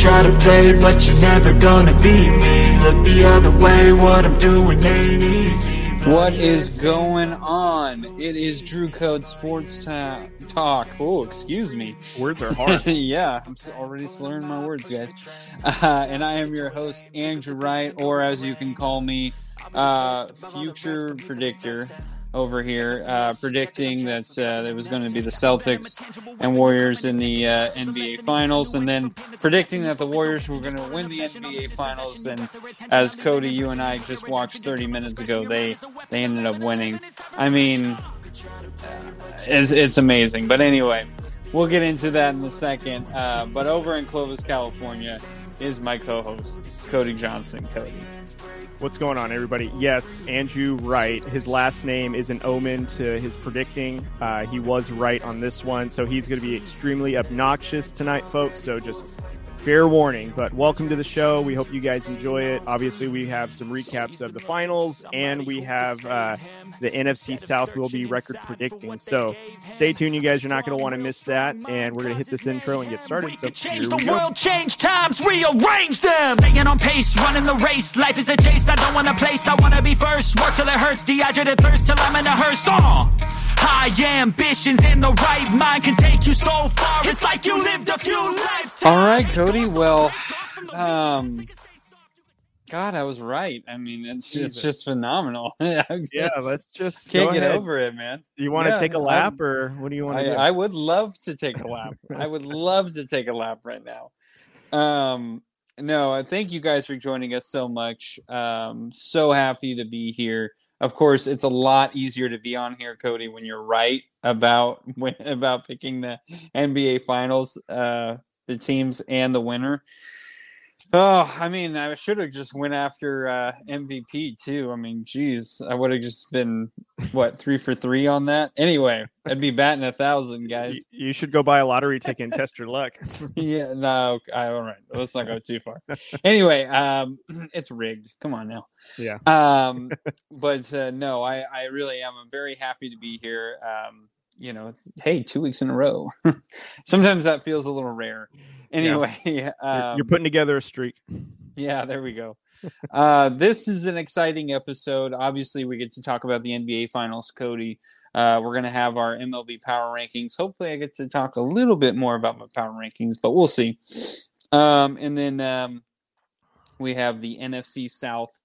try to play, but you're never gonna beat me. Look the other way, what I'm doing ain't easy. What is going on? It is Drew Code Sports ta- Talk. Oh, excuse me. Words are hard. yeah, I'm already slurring my words, guys. Uh, and I am your host, Andrew Wright, or as you can call me, uh, Future Predictor over here, uh, predicting that uh, it was going to be the Celtics and Warriors in the uh, NBA Finals, and then predicting that the Warriors were going to win the NBA Finals. And as Cody, you and I just watched 30 minutes ago, they they ended up winning. I mean, it's, it's amazing. But anyway, we'll get into that in a second. Uh, but over in Clovis, California, is my co-host Cody Johnson. Cody. What's going on, everybody? Yes, Andrew Wright. His last name is an omen to his predicting. Uh, he was right on this one, so he's going to be extremely obnoxious tonight, folks. So just fair warning. But welcome to the show. We hope you guys enjoy it. Obviously, we have some recaps of the finals, and we have uh, the NFC South will be record predicting. So stay tuned, you guys. You're not going to want to miss that. And we're going to hit this intro and get started. So change the world, change times, rearrange them. Staying on pace, running the race. Life is a chase. I don't want a place. I want to be first. Work till it hurts. Dehydrated thirst till I'm in a hearse. Uh. High ambitions in the right mind can take you so far. It's like you lived a few lifetimes. All right, Cody. Well, um, God, I was right. I mean, it's it's just phenomenal. yeah, let's just can't get over it, man. You want to Yeah, take a lap, I'm- or what do you want I, to do? I would love to take a lap. I would love to take a lap right now. Um, no, uh, thank you guys for joining us so much. Um, so happy to be here. Of course, it's a lot easier to be on here, Cody, when you're right about when, about picking the NBA Finals, uh, the teams and the winner. Oh, I mean, I should have just went after uh, MVP too. I mean, geez, I would have just been what three for three on that. Anyway, I'd be batting a thousand, you, guys. you should go buy a lottery ticket and test your luck. yeah, no, I, all right. Let's not go too far. Anyway, um, it's rigged. Come on now. Yeah. Um, but uh, no, I, I really am. I'm very happy to be here. Um, you know, hey, two weeks in a row. Sometimes that feels a little rare. Anyway, You're, um, you're putting together a streak. yeah, there we go. Uh, this is an exciting episode. Obviously, we get to talk about the NBA Finals, Cody. Uh, we're going to have our MLB power rankings. Hopefully, I get to talk a little bit more about my power rankings, but we'll see. Um, and then um, we have the NFC South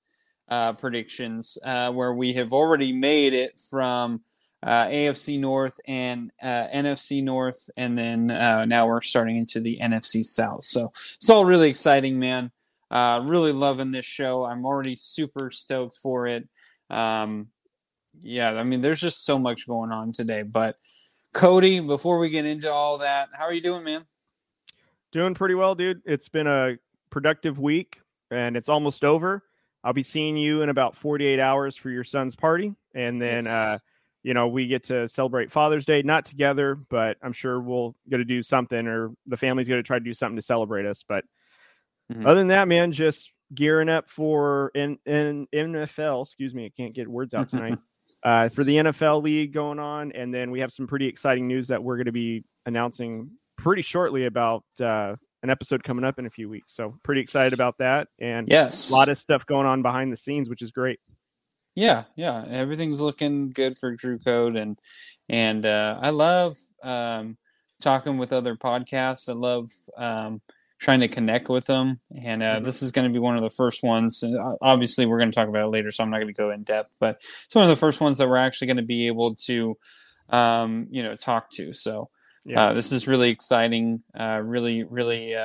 uh, predictions, uh, where we have already made it from uh, AFC North and uh, NFC North, and then uh, now we're starting into the NFC South. So it's all really exciting, man. Uh, really loving this show. I'm already super stoked for it. Um, yeah, I mean, there's just so much going on today. But Cody, before we get into all that, how are you doing, man? Doing pretty well, dude. It's been a productive week and it's almost over. I'll be seeing you in about 48 hours for your son's party. And then, Yes. You know, we get to celebrate Father's Day, not together, but I'm sure we'll get to do something or the family's going to try to do something to celebrate us. But Mhm. other than that, man, just gearing up for in, in NFL. Excuse me, I can't get words out tonight. uh, for the NFL league going on. And then we have some pretty exciting news that we're going to be announcing pretty shortly about uh, an episode coming up in a few weeks. So pretty excited about that. And Yes. a lot of stuff going on behind the scenes, which is great. Yeah, yeah, everything's looking good for Drew Code, and and uh, I love um, talking with other podcasts. I love um, trying to connect with them, and uh, Mhm. this is going to be one of the first ones. And uh, obviously, we're going to talk about it later, so I'm not going to go in depth. But it's one of the first ones that we're actually going to be able to, um, you know, talk to. So Yeah. uh, this is really exciting. Uh, really, really.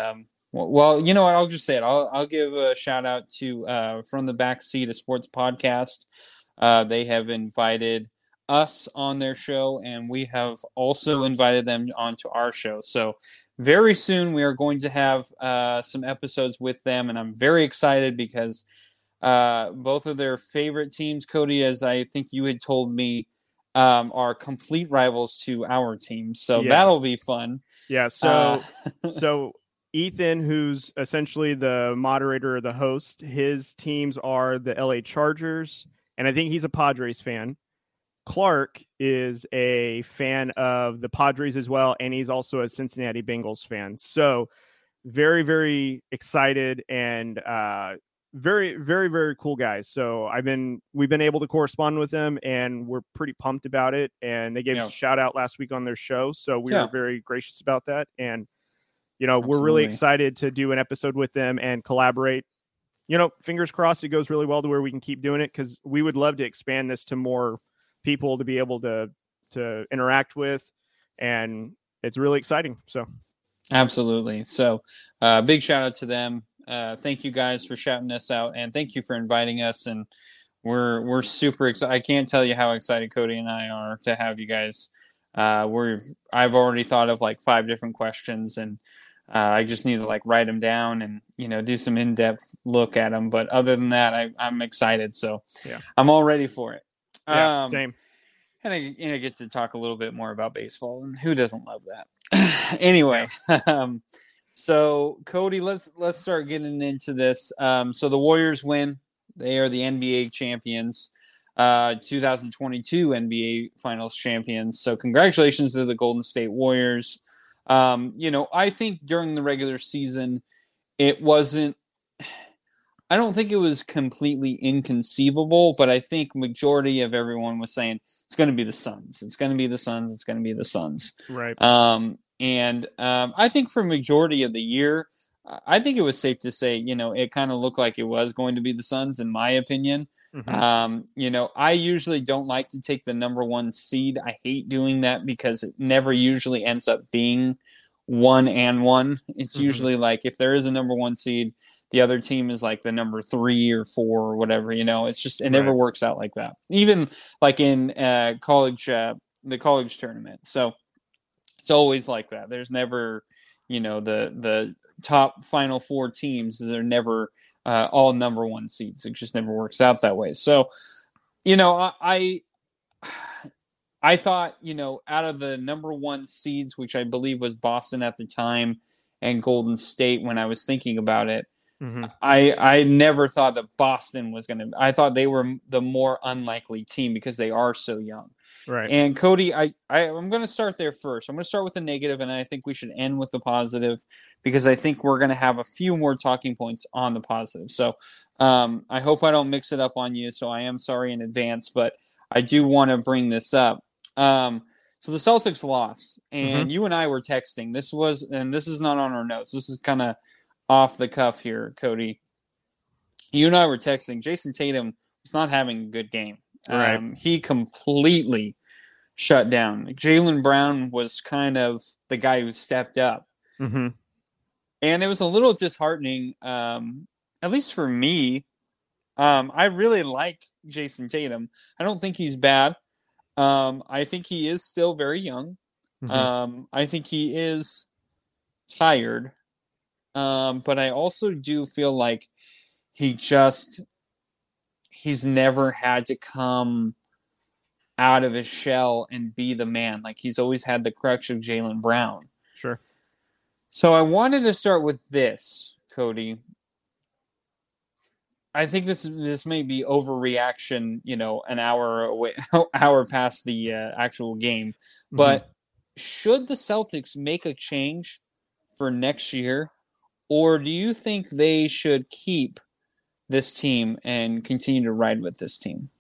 Well, well, you know what? I'll just say it. I'll, I'll give a shout out to uh, from the backseat a sports podcast. Uh, they have invited us on their show, and we have also invited them onto our show. So very soon we are going to have uh, some episodes with them, and I'm very excited because uh, both of their favorite teams, Cody, as I think you had told me, um, are complete rivals to our team. So Yes. that'll be fun. Yeah. So, Uh, so Ethan, who's essentially the moderator or the host, his teams are the LA Chargers, and I think he's a Padres fan. Clark is a fan of the Padres as well, and he's also a Cincinnati Bengals fan. So very very excited and uh, very very very cool guys. So I've been we've been able to correspond with them and we're pretty pumped about it. And they gave yeah. us a shout out last week on their show, so we yeah. were very gracious about that. And you know Absolutely. we're really excited to do an episode with them and collaborate. You know, fingers crossed it goes really well to where we can keep doing it because we would love to expand this to more people to be able to to interact with, and it's really exciting. So. Absolutely. So, uh, big shout out to them. Uh, thank you guys for shouting us out, and thank you for inviting us. And we're we're super excited. I can't tell you how excited Cody and I are to have you guys. Uh, we're I've already thought of like five different questions, and uh, I just need to like write them down and you know do some in depth look at them. But other than that, I, I'm excited. So yeah, I'm all ready for it. Yeah, um, same. And I you know, get to talk a little bit more about baseball, and who doesn't love that? anyway, um, so Cody, let's let's start getting into this. Um, so the Warriors win; they are the NBA champions, uh, 2022 NBA Finals champions. So congratulations to the Golden State Warriors. Um, you know, I think during the regular season, it wasn't. I don't think it was completely inconceivable, but I think majority of everyone was saying it's going to be the Suns. It's going to be the Suns. It's going to be the Suns. Right. Um, and um, I think for majority of the year, I think it was safe to say, you know, it kind of looked like it was going to be the Suns, in my opinion. Mm-hmm. Um, you know, I usually don't like to take the number one seed. I hate doing that because it never usually ends up being one and one. It's mm-hmm. usually like if there is a number one seed, the other team is like the number three or four or whatever. You know, it's just it never right. works out like that. Even like in uh, college, uh, the college tournament. So it's always like that. There's never, you know, the the top final four teams. They're never uh, all number one seeds. It just never works out that way. So, you know, I, I I thought, you know, out of the number one seeds, which I believe was Boston at the time and Golden State when I was thinking about it, mm-hmm. I I never thought that Boston was going to. I thought they were the more unlikely team because they are so young. Right. And Cody, I, I I'm going to start there first. I'm going to start with the negative, and I think we should end with the positive because I think we're going to have a few more talking points on the positive. So um, I hope I don't mix it up on you. So I am sorry in advance, but I do want to bring this up. Um, so the Celtics lost, and mm-hmm. you and I were texting. This was, and this is not on our notes. This is kind of off the cuff here, Cody. You and I were texting. Jayson Tatum was not having a good game. Right. Um, he completely shut down. Jaylen Brown was kind of the guy who stepped up. Mm-hmm. And it was a little disheartening, um, at least for me. Um, I really like Jayson Tatum. I don't think he's bad. Um, I think he is still very young. Mm-hmm. Um, I think he is tired. Um, but I also do feel like he just he's never had to come out of his shell and be the man. Like he's always had the crutch of Jaylen Brown. Sure. So I wanted to start with this, Cody. I think this this may be overreaction, you know, an hour away, hour past the uh, actual game. Mm-hmm. But mm-hmm. should the Celtics make a change for next year, or do you think they should keep this team and continue to ride with this team?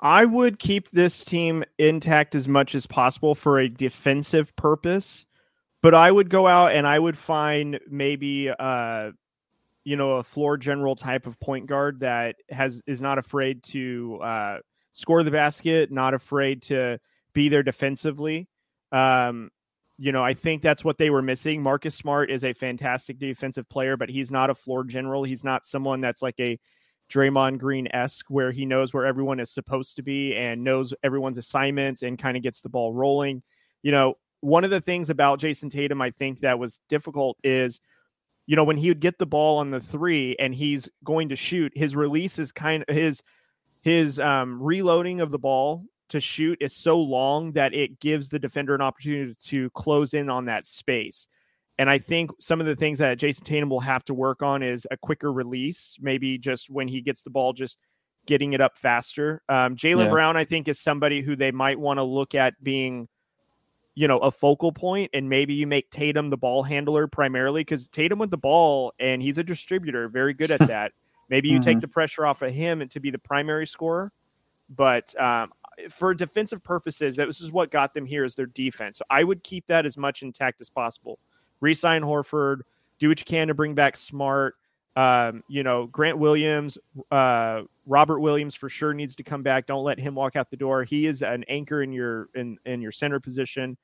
I would keep this team intact as much as possible for a defensive purpose, but I would go out and I would find maybe uh you know a floor general type of point guard that has is not afraid to uh score the basket, not afraid to be there defensively. Um you know, I think that's what they were missing. Marcus Smart is a fantastic defensive player, but he's not a floor general. He's not someone that's like a Draymond Green esque, where he knows where everyone is supposed to be and knows everyone's assignments and kind of gets the ball rolling. You know, one of the things about Jayson Tatum, I think that was difficult is, you know, when he would get the ball on the three and he's going to shoot, his release is kind of his his um, reloading of the ball to shoot is so long that it gives the defender an opportunity to close in on that space. And I think some of the things that Jayson Tatum will have to work on is a quicker release, maybe just when he gets the ball, just getting it up faster. Um, Jaylen yeah. Brown, I think, is somebody who they might want to look at being, you know, a focal point and maybe you make Tatum the ball handler primarily because Tatum with the ball and he's a distributor, very good at that. maybe you mm-hmm. take the pressure off of him and to be the primary scorer. But um, for defensive purposes, this is what got them here is their defense. So I would keep that as much intact as possible. Resign Horford, do what you can to bring back Smart. Um, you know, Grant Williams, uh, Robert Williams for sure needs to come back. Don't let him walk out the door. He is an anchor in your in in your center position.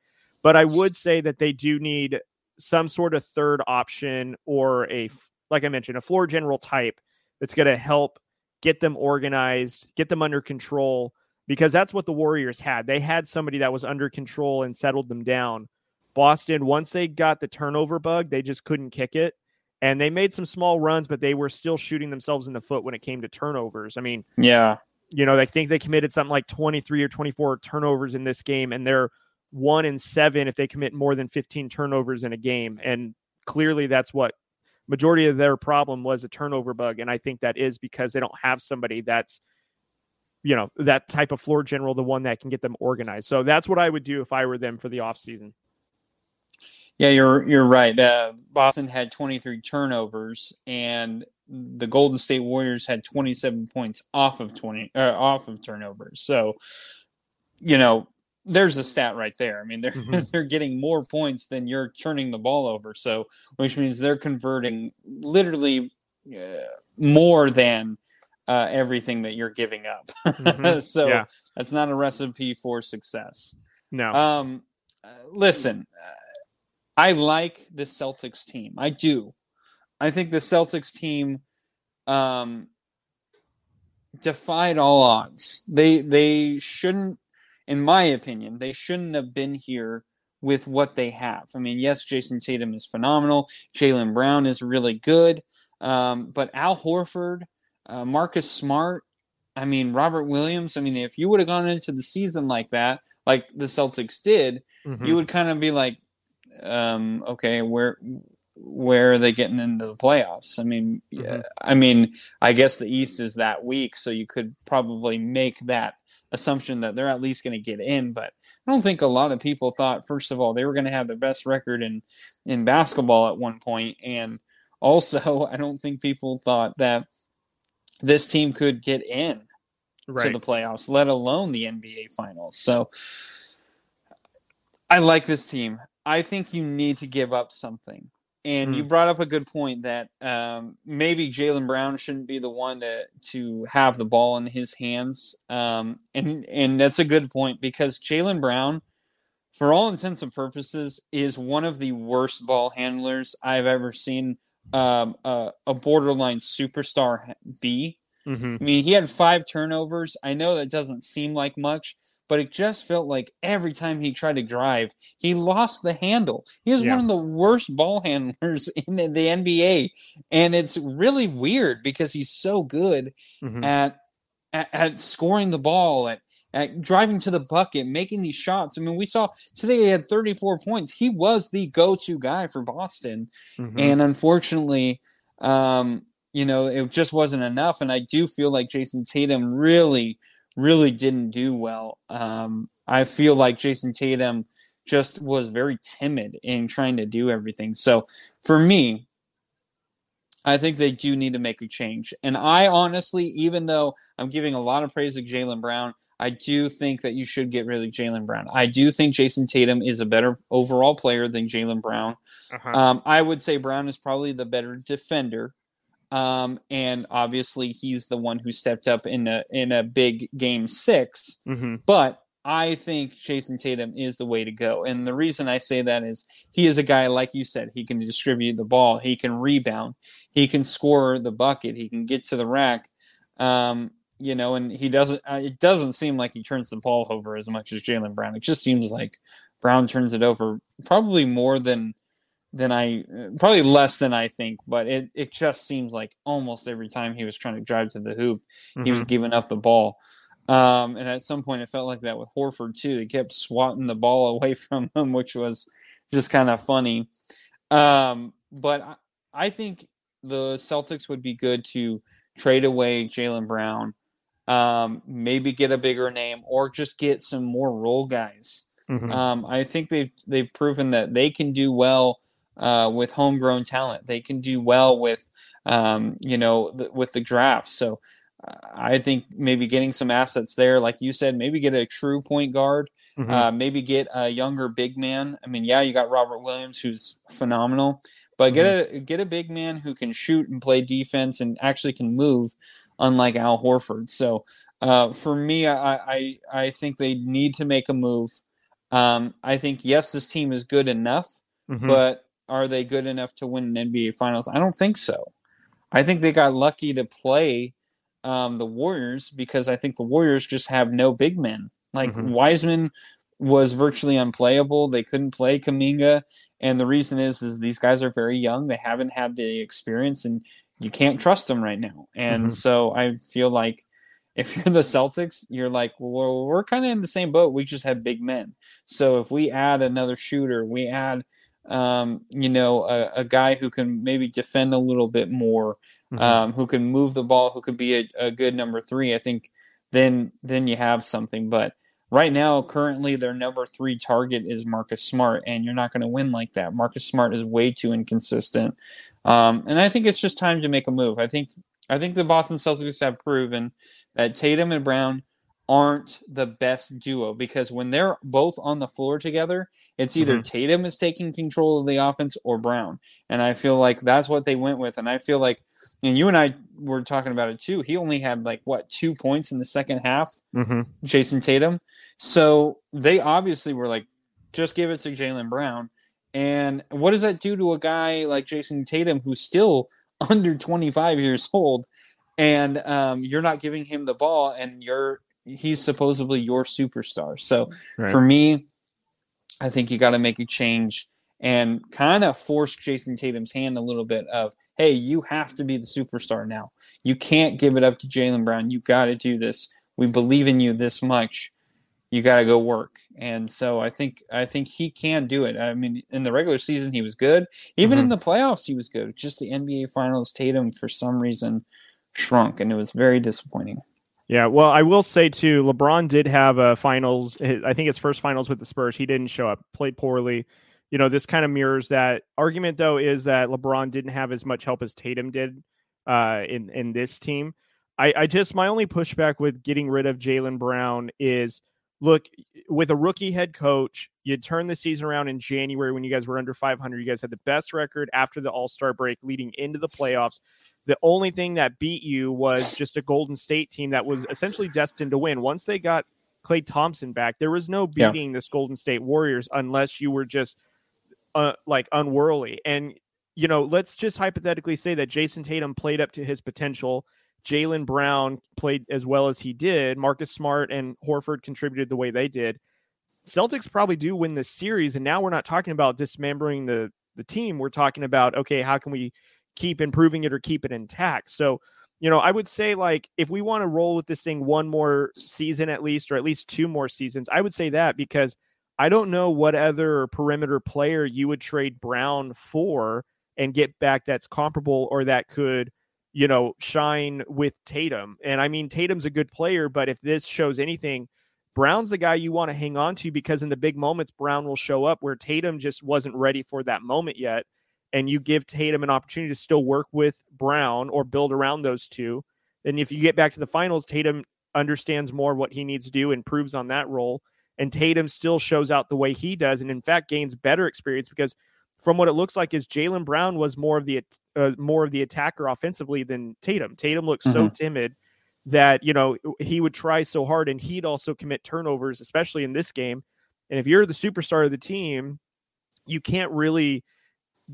But I would say that they do need some sort of third option or a, like I mentioned, a floor general type that's going to help get them organized, get them under control, because that's what the Warriors had. They had somebody that was under control and settled them down. Boston, once they got the turnover bug, they just couldn't kick it. And they made some small runs, but they were still shooting themselves in the foot when it came to turnovers. I mean, yeah, you know, I think they committed something like 23 or 24 turnovers in this game, and they're one in seven if they commit more than 15 turnovers in a game. And clearly that's what majority of their problem was a turnover bug. And I think that is because they don't have somebody that's, you know, that type of floor general, the one that can get them organized. So that's what I would do if I were them for the offseason. Yeah, you're you're right. Uh, Boston had 23 turnovers, and the Golden State Warriors had 27 points off of 20 uh, off of turnovers. So, you know, there's a stat right there. I mean, they're mm-hmm. they're getting more points than you're turning the ball over. So, which means they're converting literally uh, more than uh, everything that you're giving up. Mm-hmm. so yeah. that's not a recipe for success. No. Um, uh, listen, uh, I like the Celtics team. I do. I think the Celtics team um, defied all odds. They they shouldn't in my opinion, they shouldn't have been here with what they have. I mean, yes, Jayson Tatum is phenomenal. Jaylen Brown is really good. Um, but Al Horford, uh, Marcus Smart, I mean, Robert Williams, I mean, if you would have gone into the season like that, like the Celtics did, mm-hmm. you would kind of be like, um, okay, where where are they getting into the playoffs? I mean, mm-hmm. I mean, I guess the East is that weak, so you could probably make that assumption that they're at least going to get in. But I don't think a lot of people thought, first of all, they were going to have the best record in in basketball at one point, and also I don't think people thought that this team could get in right. to the playoffs, let alone the NBA Finals. So I like this team. I think you need to give up something. And mm. you hmm. brought up a good point that um, maybe Jaylen Brown shouldn't be the one to to have the ball in his hands. Um, and and that's a good point because Jaylen Brown, for all intents and purposes, is one of the worst ball handlers I've ever seen um, a, a, borderline superstar be. Mm-hmm. I mean, he had five turnovers. I know that doesn't seem like much, but it just felt like every time he tried to drive, he lost the handle. He is yeah. one of the worst ball handlers in the NBA, and it's really weird because he's so good mm-hmm. at, at, at scoring the ball at at driving to the bucket, making these shots. I mean, we saw today he had 34 points. He was the go-to guy for Boston, mm-hmm. and unfortunately, um, you know, it just wasn't enough. And I do feel like Jayson Tatum really really didn't do well. Um, I feel like Jayson Tatum just was very timid in trying to do everything. So for me, I think they do need to make a change. And I honestly, even though I'm giving a lot of praise to Jaylen Brown, I do think that you should get rid of Jaylen Brown. I do think Jayson Tatum is a better overall player than Jaylen Brown. Uh-huh. Um, I would say Brown is probably the better defender. Um, and obviously he's the one who stepped up in a in a big game 6 mm-hmm. But I think Jayson Tatum is the way to go. And the reason I say that is he is a guy, like you said, he can distribute the ball, he can rebound, he can score the bucket, he can get to the rack. Um, you know, and he doesn't, uh, it doesn't seem like he turns the ball over as much as Jaylen Brown. It just seems like Brown turns it over probably more than than I probably less than I think, but it, it just seems like almost every time he was trying to drive to the hoop, mm-hmm. he was mm-hmm. giving up the ball. Um, and at some point, it felt like that with Horford too. He kept swatting the ball away from him, which was just kind of funny. Um, but I, I think the Celtics would be good to trade away Jaylen Brown, um, maybe get a bigger name, or just get some more role guys Mm-hmm. Um, I think they've they've proven that they can do well uh, with homegrown talent. They can do well with um, you know the, with the draft. So I think maybe getting some assets there, like you said, maybe get a true point guard, mm-hmm. uh, maybe get a younger big man. I mean, yeah, you got Robert Williams, who's phenomenal, but mm-hmm. get a get a big man who can shoot and play defense and actually can move, unlike Al Horford. So uh, for me, I, I I think they need to make a move. Um, I think yes, this team is good enough, mm-hmm. but are they good enough to win an NBA Finals? I don't think so. I think they got lucky to play um, the Warriors because I think the Warriors just have no big men. Like mm-hmm. Wiseman was virtually unplayable. They couldn't play Kuminga, and the reason is is these guys are very young. They haven't had the experience, and you can't trust them right now. And mm-hmm. so I feel like if you're the Celtics, you're like, well, we're kind of in the same boat. We just have big men. So if we add another shooter, we add, um, you know, a, a, guy who can maybe defend a little bit more, mm-hmm. um, who can move the ball, who could be a, a, good number three. I think then then you have something. But right now, currently, their number three target is Marcus Smart, and you're not going to win like that. Marcus Smart is way too inconsistent, um, and I think it's just time to make a move. I think I think the Boston Celtics have proven that Tatum and Brown aren't the best duo because when they're both on the floor together, it's either mm-hmm. Tatum is taking control of the offense or Brown. And I feel like that's what they went with. And I feel like, and you and I were talking about it too. He only had like what two points in the second half, mm-hmm. Jayson Tatum. So they obviously were like, just give it to Jaylen Brown. And what does that do to a guy like Jayson Tatum who's still under 25 years old? and um, you're not giving him the ball, and you're he's supposedly your superstar. So right. for me, I think you got to make a change and kind of force Jayson Tatum's hand a little bit of, hey, you have to be the superstar now. You can't give it up to Jaylen Brown. You got to do this. We believe in you this much. You got to go work. And so I think I think he can do it. I mean, in the regular season he was good. Even mm-hmm. in the playoffs he was good. Just the NBA Finals, Tatum for some reason shrunk, and it was very disappointing. Yeah, well, I will say too, LeBron did have a finals. I think his first finals with the Spurs, he didn't show up, played poorly. You know, this kind of mirrors that argument. Though, is that LeBron didn't have as much help as Tatum did uh, in in this team. I, I just my only pushback with getting rid of Jaylen Brown is look with a rookie head coach you turn the season around in january when you guys were under 500 you guys had the best record after the all-star break leading into the playoffs the only thing that beat you was just a golden state team that was essentially destined to win once they got klay thompson back there was no beating yeah. this golden state warriors unless you were just uh, like unworldly and you know let's just hypothetically say that Jayson tatum played up to his potential Jaylen Brown played as well as he did, Marcus Smart and Horford contributed the way they did. Celtics probably do win this series, and now we're not talking about dismembering the the team. We're talking about okay, how can we keep improving it or keep it intact? So, you know, I would say like if we want to roll with this thing one more season at least, or at least two more seasons, I would say that because I don't know what other perimeter player you would trade Brown for and get back that's comparable or that could you know, shine with Tatum. And I mean, Tatum's a good player, but if this shows anything, Brown's the guy you want to hang on to because in the big moments, Brown will show up where Tatum just wasn't ready for that moment yet. And you give Tatum an opportunity to still work with Brown or build around those two. And if you get back to the finals, Tatum understands more what he needs to do, improves on that role. And Tatum still shows out the way he does, and in fact gains better experience because from what it looks like is Jaylen Brown was more of the uh, more of the attacker offensively than Tatum. Tatum looks mm-hmm. so timid that you know he would try so hard and he'd also commit turnovers, especially in this game. And if you're the superstar of the team, you can't really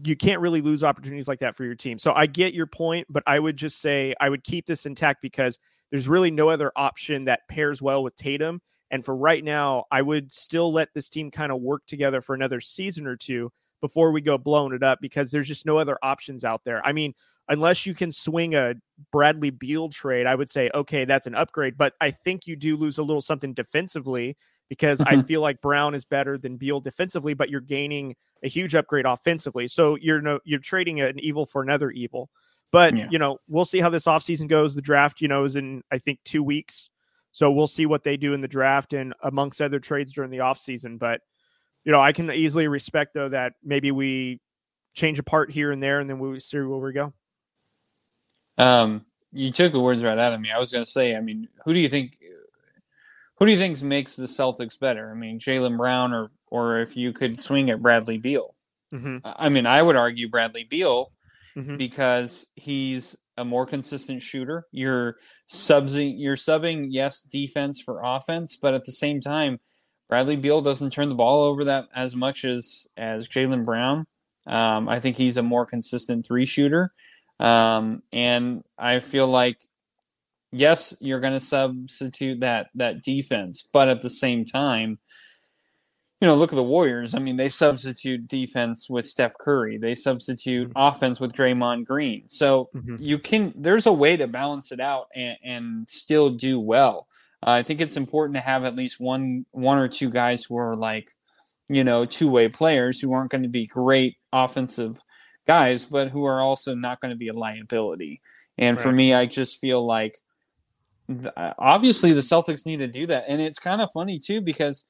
you can't really lose opportunities like that for your team. So I get your point, but I would just say I would keep this intact because there's really no other option that pairs well with Tatum. And for right now, I would still let this team kind of work together for another season or two before we go blowing it up because there's just no other options out there. I mean, unless you can swing a Bradley Beal trade, I would say, okay, that's an upgrade. But I think you do lose a little something defensively because I feel like Brown is better than Beal defensively, but you're gaining a huge upgrade offensively. So you're no you're trading an evil for another evil. But yeah. you know, we'll see how this offseason goes. The draft, you know, is in I think two weeks. So we'll see what they do in the draft and amongst other trades during the offseason. But, you know, I can easily respect, though, that maybe we change a part here and there and then we see where we go. Um, you took the words right out of me. I was going to say, I mean, who do you think who do you think makes the Celtics better? I mean, Jaylen Brown or or if you could swing at Bradley Beal. Mm-hmm. I mean, I would argue Bradley Beal mm-hmm. because he's a more consistent shooter. You're subbing, you're subbing, yes, defense for offense, but at the same time, Bradley Beal doesn't turn the ball over that as much as as Jaylen Brown. Um, I think he's a more consistent three shooter, um, and I feel like yes, you're going to substitute that that defense, but at the same time, you know, look at the Warriors. I mean, they substitute defense with Steph Curry. They substitute mm-hmm. offense with Draymond Green. So mm-hmm. you can. There's a way to balance it out and, and still do well. Uh, I think it's important to have at least one one or two guys who are like, you know, two way players who aren't going to be great offensive guys, but who are also not going to be a liability. And right. for me, I just feel like obviously the Celtics need to do that, and it's kind of funny too because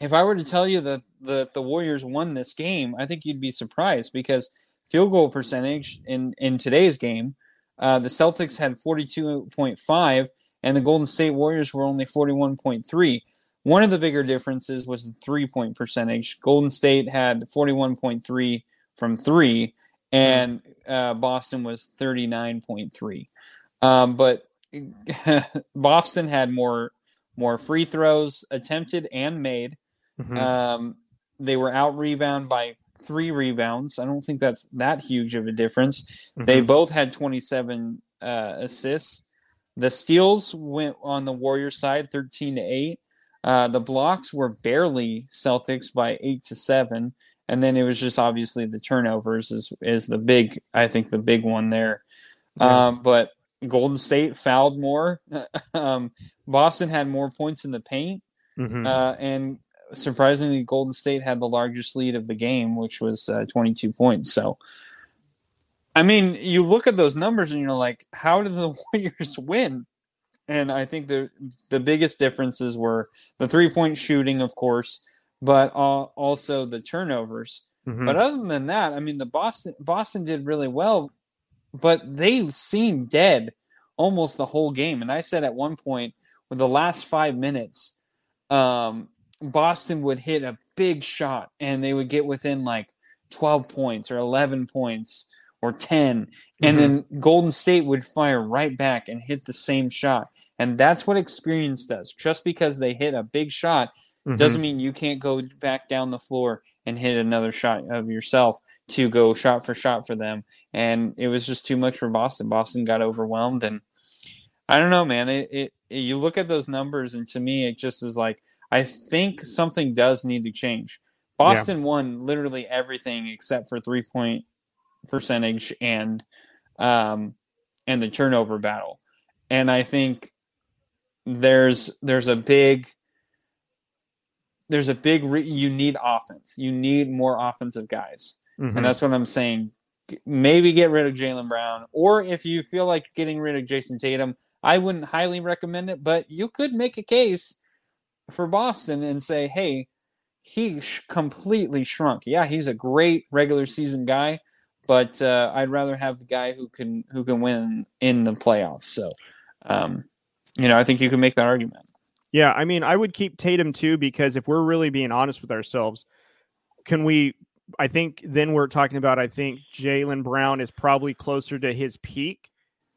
if I were to tell you that the, the Warriors won this game, I think you'd be surprised because field goal percentage in, in today's game, uh, the Celtics had 42.5 and the Golden State Warriors were only 41.3. One of the bigger differences was the three point percentage. Golden State had 41.3 from three, and uh, Boston was 39.3. Um, but Boston had more more free throws attempted and made. Mm-hmm. Um, they were out rebound by three rebounds. I don't think that's that huge of a difference. Mm-hmm. They both had 27 uh, assists. The steals went on the Warriors side 13 to 8. Uh, the blocks were barely Celtics by 8 to 7. And then it was just obviously the turnovers is, is the big, I think, the big one there. Yeah. Um, but Golden State fouled more. um, Boston had more points in the paint. Mm-hmm. Uh, and surprisingly, Golden State had the largest lead of the game, which was uh, 22 points. So, I mean, you look at those numbers and you're like, how did the Warriors win? And I think the the biggest differences were the three point shooting, of course, but uh, also the turnovers. Mm-hmm. But other than that, I mean, the Boston Boston did really well, but they seemed dead almost the whole game. And I said at one point, with the last five minutes, um, Boston would hit a big shot and they would get within like 12 points or 11 points or 10 and mm-hmm. then Golden State would fire right back and hit the same shot. And that's what experience does. Just because they hit a big shot mm-hmm. doesn't mean you can't go back down the floor and hit another shot of yourself to go shot for shot for them. And it was just too much for Boston. Boston got overwhelmed and I don't know, man. It, it, it you look at those numbers and to me it just is like I think something does need to change. Boston yeah. won literally everything except for three point percentage and um and the turnover battle. And I think there's there's a big there's a big re- you need offense. You need more offensive guys. Mm-hmm. And that's what I'm saying. Maybe get rid of Jaylen Brown, or if you feel like getting rid of Jayson Tatum, I wouldn't highly recommend it, but you could make a case for Boston and say, hey, he sh- completely shrunk. Yeah, he's a great regular season guy, but uh, I'd rather have the guy who can who can win in the playoffs. So, um, you know, I think you can make that argument. Yeah, I mean, I would keep Tatum too because if we're really being honest with ourselves, can we? I think then we're talking about. I think Jaylen Brown is probably closer to his peak,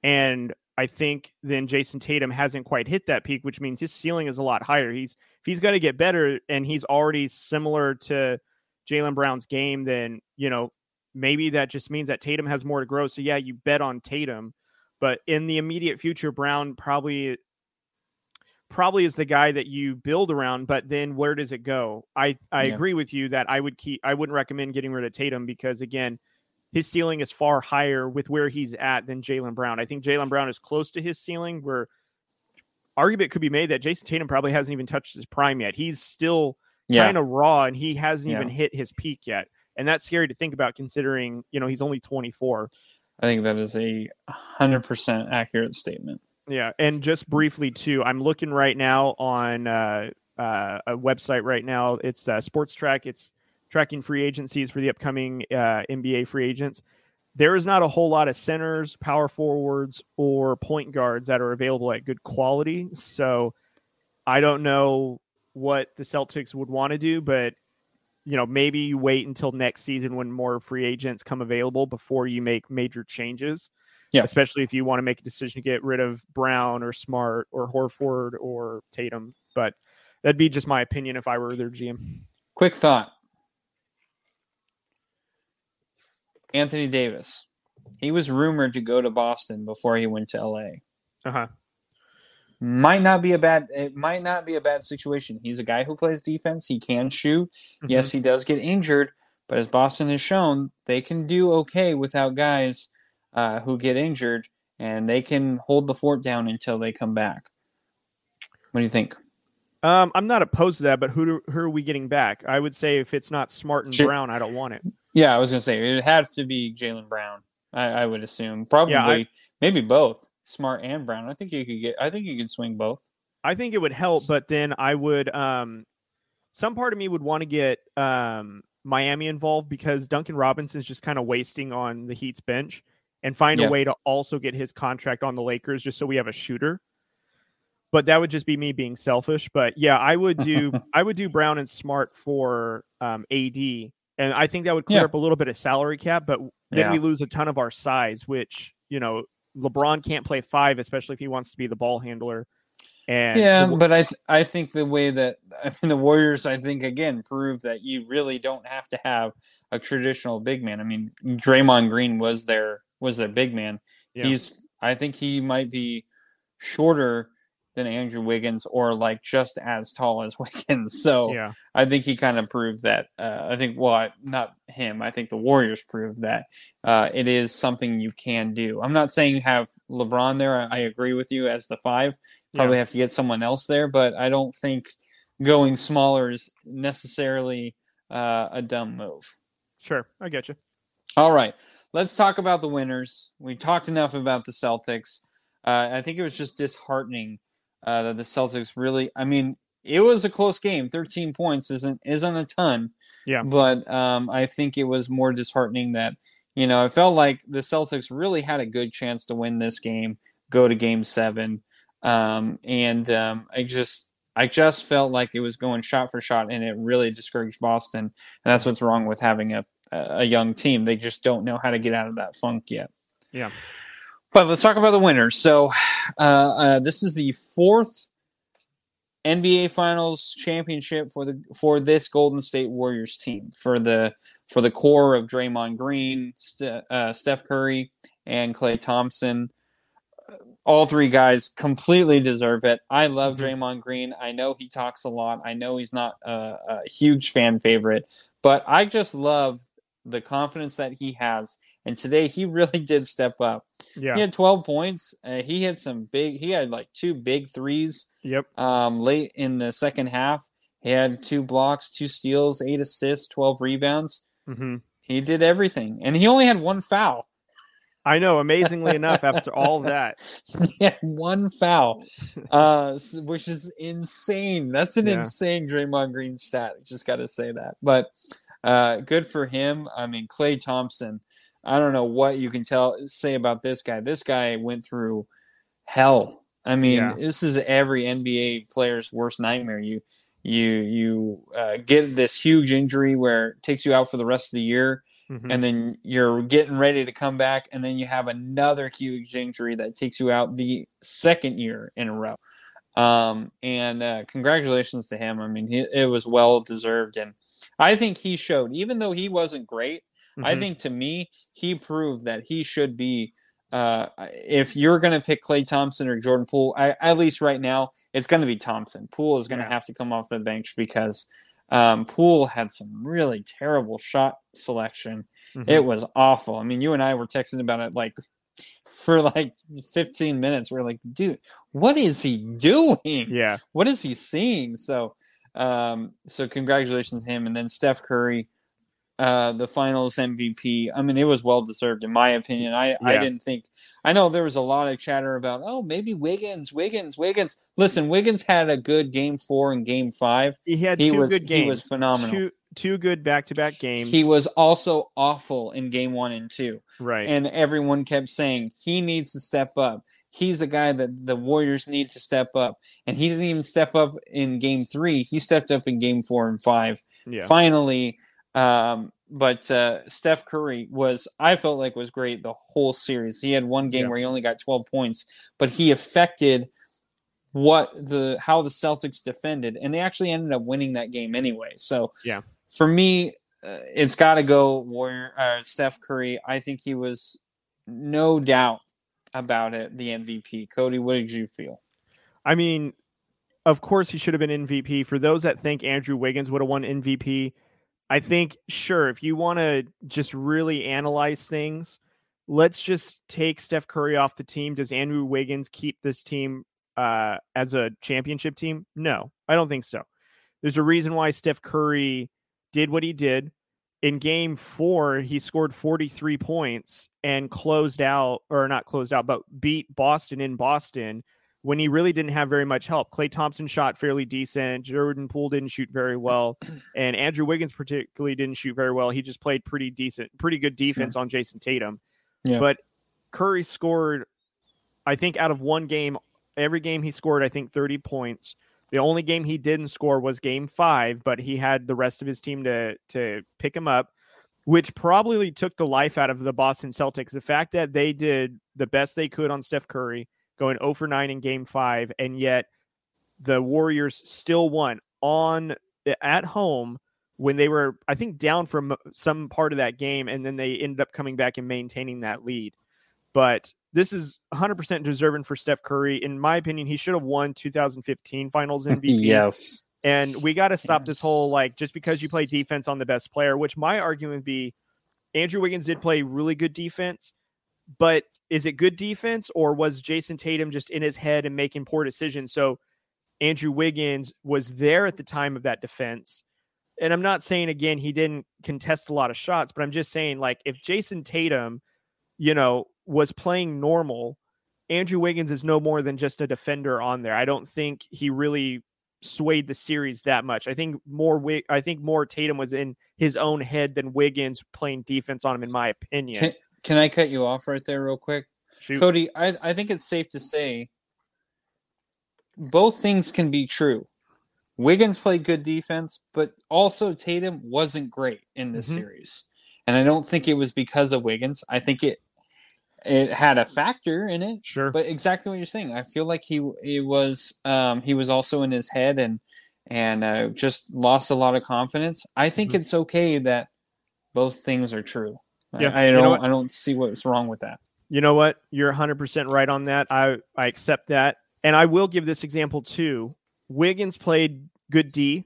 and I think then Jayson Tatum hasn't quite hit that peak, which means his ceiling is a lot higher. He's if he's going to get better and he's already similar to Jaylen Brown's game, then you know maybe that just means that Tatum has more to grow. So yeah, you bet on Tatum, but in the immediate future, Brown probably probably is the guy that you build around. But then where does it go? I I yeah. agree with you that I would keep I wouldn't recommend getting rid of Tatum because again his ceiling is far higher with where he's at than Jaylen Brown. I think Jaylen Brown is close to his ceiling, where argument could be made that Jayson Tatum probably hasn't even touched his prime yet. He's still yeah. kind of raw and he hasn't yeah. even hit his peak yet. And that's scary to think about considering, you know, he's only 24. I think that is a 100% accurate statement. Yeah, and just briefly too, I'm looking right now on uh, uh, a website right now. It's uh, Spotrac. It's tracking free agencies for the upcoming uh, NBA free agents. There is not a whole lot of centers, power forwards, or point guards that are available at good quality. So I don't know what the Celtics would want to do, but you know, maybe you wait until next season when more free agents come available before you make major changes. Yeah. Especially if you want to make a decision to get rid of Brown or Smart or Horford or Tatum. But that'd be just my opinion if I were their GM. Quick thought. Anthony Davis. He was rumored to go to Boston before he went to LA. Uh-huh. Might not be a bad it might not be a bad situation. He's a guy who plays defense. He can shoot. Mm-hmm. Yes, he does get injured, but as Boston has shown, they can do okay without guys uh, who get injured, and they can hold the fort down until they come back. What do you think? Um, I'm not opposed to that, but who do, who are we getting back? I would say if it's not Smart and Brown, I don't want it. Yeah, I was gonna say it had to be Jaylen Brown. I, I would assume probably I- maybe both Smart and Brown. I think you could get. I think you could swing both. I think it would help, but then I would um some part of me would want to get um Miami involved because Duncan Robinson's just kind of wasting on the Heat's bench and find Yeah. a way to also get his contract on the Lakers just so we have a shooter. But that would just be me being selfish. But yeah, I would do I would do Brown and Smart for um AD. And I think that would clear Yeah. up a little bit of salary cap, but then Yeah. we lose a ton of our size, which, you know, LeBron can't play five, especially if he wants to be the ball handler. And Yeah, the- but I th- I think the way that I mean the Warriors I think again prove that you really don't have to have a traditional big man. I mean Draymond Green was their was their big man. Yeah. He's I think he might be shorter than Andrew Wiggins or like just as tall as Wiggins. So yeah. I think he kind of proved that. Uh, I think, well, I- not him. I think the Warriors proved that uh, it is something you can do. I'm not saying have LeBron there. I, I agree with you as the five. Probably have to get someone else there, but I don't think going smaller is necessarily uh, a dumb move. Sure, I get you. All right, let's talk about the winners. We talked enough about the Celtics. Uh, I think it was just disheartening uh, that the Celtics really. I mean, it was a close game. Thirteen points isn't isn't a ton. Yeah. But um, I think it was more disheartening that you know it felt like the Celtics really had a good chance to win this game, go to Game Seven, um, and um, I just. I just felt like it was going shot for shot, and it really discouraged Boston. And that's what's wrong with having a a young team. They just don't know how to get out of that funk yet. Yeah. But let's talk about the winners. So, uh, uh, this is the fourth NBA Finals championship for the for this Golden State Warriors team for the for the core of Draymond Green, Ste- uh, Steph Curry, and Klay Thompson. All three guys completely deserve it. I love Mhm. Draymond Green. I know he talks a lot. I know he's not a, a huge fan favorite, but I just love the confidence that he has. And today he really did step up. Yeah. He had 12 points. Uh, he had some big. He had like two big threes Yep. um, late in the second half. He had two blocks, two steals, eight assists, 12 rebounds. hmm He did everything, and he only had one foul. I know. Amazingly enough, after all that, had one foul, uh, which is insane. That's an Yeah. insane Draymond Green stat. Just got to say that. But uh, good for him. I mean, Klay Thompson. I don't know what you can tell say about this guy. This guy went through hell. I mean, Yeah. this is every NBA player's worst nightmare. You you you uh, get this huge injury where it takes you out for the rest of the year Mhm. and then you're getting ready to come back, and then you have another huge injury that takes you out the second year in a row. Um, and uh, congratulations to him. I mean, he, it was well deserved, and I think he showed, even though he wasn't great. I Mhm. think to me, he proved that he should be. Uh, if you're going to pick Klay Thompson or Jordan Poole, I, at least right now, it's going to be Thompson. Poole is going to Yeah. have to come off the bench because um, Poole had some really terrible shot selection. Mhm. It was awful. I mean, you and I were texting about it like for like 15 minutes. We are like, dude, what is he doing? yeah. What is he seeing? So, um, so congratulations him. And then Steph Curry, uh, the finals MVP. I mean, it was well deserved in my opinion. I, I didn't think. I know there was a lot of chatter about, oh, maybe Wiggins, Wiggins, Wiggins. Listen, Wiggins had a good game four and game five. He had He two was good games. he was phenomenal. Two two good back to back games. He was also awful in game one and two, right. and everyone kept saying he needs to step up. He's a guy that the Warriors need to step up, and he didn't even step up in game three. He stepped up in game four and five. yeah. finally um but uh steph curry was i felt like was great the whole series he had one game Yeah. where he only got 12 points but he affected what the how the celtics defended and they actually ended up winning that game anyway so Yeah. for me uh, it's got to go warrior uh, steph curry i think he was no doubt about it the mvp cody what did you feel I mean, of course he should have been MVP. For those that think Andrew Wiggins would have won MVP, I think sure if you want to just really analyze things, let's just take Steph Curry off the team. Does Andrew Wiggins keep this team uh, as a championship team? No, I don't think so. There's a reason why Steph Curry did what he did. In game four, he scored 43 points and closed out, or not closed out, but beat Boston in Boston when he really didn't have very much help. Klay Thompson shot fairly decent. Jordan Poole didn't shoot very well. And Andrew Wiggins particularly didn't shoot very well. He just played pretty decent, pretty good defense on Jayson Tatum. Yeah. But Curry scored, I think, out of one game, every game he scored, I think, 30 points. The only game he didn't score was game five, but he had the rest of his team to to pick him up, which probably took the life out of the Boston Celtics. The fact that they did the best they could on Steph Curry, going 0 for 9 in game five, and yet the Warriors still won on at home when they were, I think, down from uh, some part of that game, and then they ended up coming back and maintaining that lead. But this is 100% deserving for Steph Curry. In my opinion, he should have won 2015 Finals MVP. yes And we got to stop this whole like just because you play defense on the best player, which my argument would be Andrew Wiggins did play really good defense, but is it good defense or was Jayson Tatum just in his head and making poor decisions? So Andrew Wiggins was there at the time of that defense. And I'm not saying again he didn't contest a lot of shots, but I'm just saying like if Jayson Tatum, you know, was playing normal, Andrew Wiggins is no more than just a defender on there. I don't think he really swayed the series that much. I think more I think more Tatum was in his own head than Wiggins playing defense on him in my opinion. Can, can I cut you off right there, real quick? Shoot. Cody, I, I think it's safe to say both things can be true. Wiggins played good defense, but also Tatum wasn't great in this Mhm. series. And I don't think it was because of Wiggins. I think it it had a factor in it. Sure. But exactly what you're saying. I feel like he it was um, he was also in his head and and uh, just lost a lot of confidence. I think Mhm. it's okay that both things are true. I- Yeah, I, know don't? I don't see what's wrong with that. You know what? You're 100% right on that. I I accept that. And I will give this example too. Wiggins played good D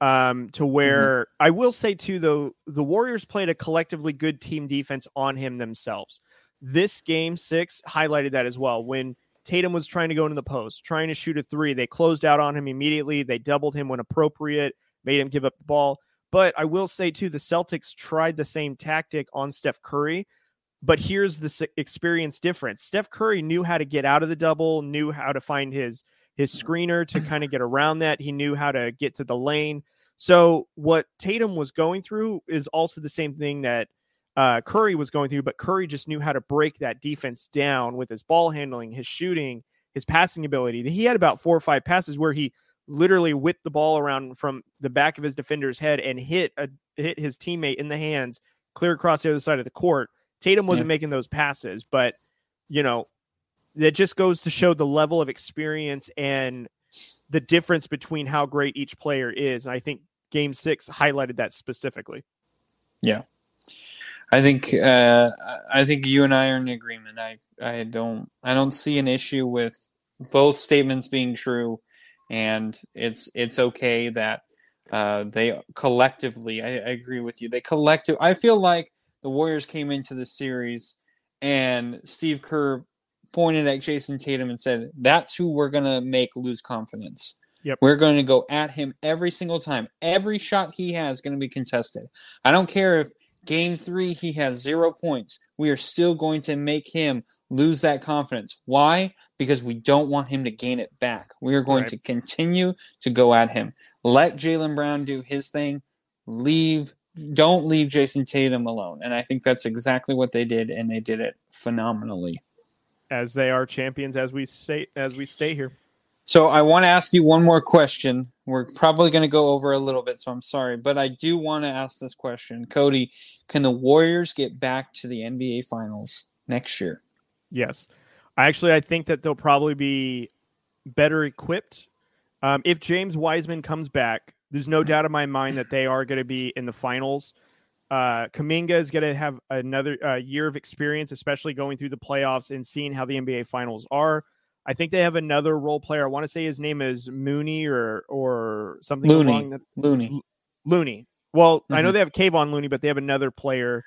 um to where I will say too though the Warriors played a collectively good team defense on him themselves. This game 6 highlighted that as well when Tatum was trying to go into the post, trying to shoot a 3, they closed out on him immediately. They doubled him when appropriate, made him give up the ball. But I will say too the Celtics tried the same tactic on Steph Curry but here's the experience difference. Steph Curry knew how to get out of the double, knew how to find his his screener to kind of get around that. He knew how to get to the lane. So what Tatum was going through is also the same thing that uh, Curry was going through, but Curry just knew how to break that defense down with his ball handling, his shooting, his passing ability. He had about four or five passes where he literally whipped the ball around from the back of his defender's head and hit a hit his teammate in the hands clear across the other side of the court. Tatum wasn't making those passes, but you know, that just goes to show the level of experience and the difference between how great each player is. And I think game six highlighted that specifically. Yeah. I think uh, I think you and I are in agreement. I I don't I don't see an issue with both statements being true, and it's it's okay that uh, they collectively. I, I agree with you. They collective. I feel like the Warriors came into the series, and Steve Kerr pointed at Jayson Tatum and said, "That's who we're gonna make lose confidence." Yep. We're going to go at him every single time. Every shot he has going to be contested. I don't care if game three he has zero points. We are still going to make him lose that confidence. Why? Because we don't want him to gain it back. We are going Right. to continue to go at him. Let Jaylen Brown do his thing. Leave. Don't leave Jayson Tatum alone. And I think that's exactly what they did, and they did it phenomenally. As they are champions, as we stay as we stay here. So I want to ask you one more question. We're probably going to go over a little bit, so I'm sorry, but I do want to ask this question. Cody, can the Warriors get back to the NBA Finals next year? Yes, I actually I think that they'll probably be better equipped um, if James Wiseman comes back. There's no doubt in my mind that they are going to be in the finals. Uh, Kuminga is going to have another uh, year of experience, especially going through the playoffs and seeing how the NBA finals are. I think they have another role player. I want to say his name is Mooney or or something Looney. along that Looney. Looney. Well, I know Mhm. they have Kevon Looney, but they have another player,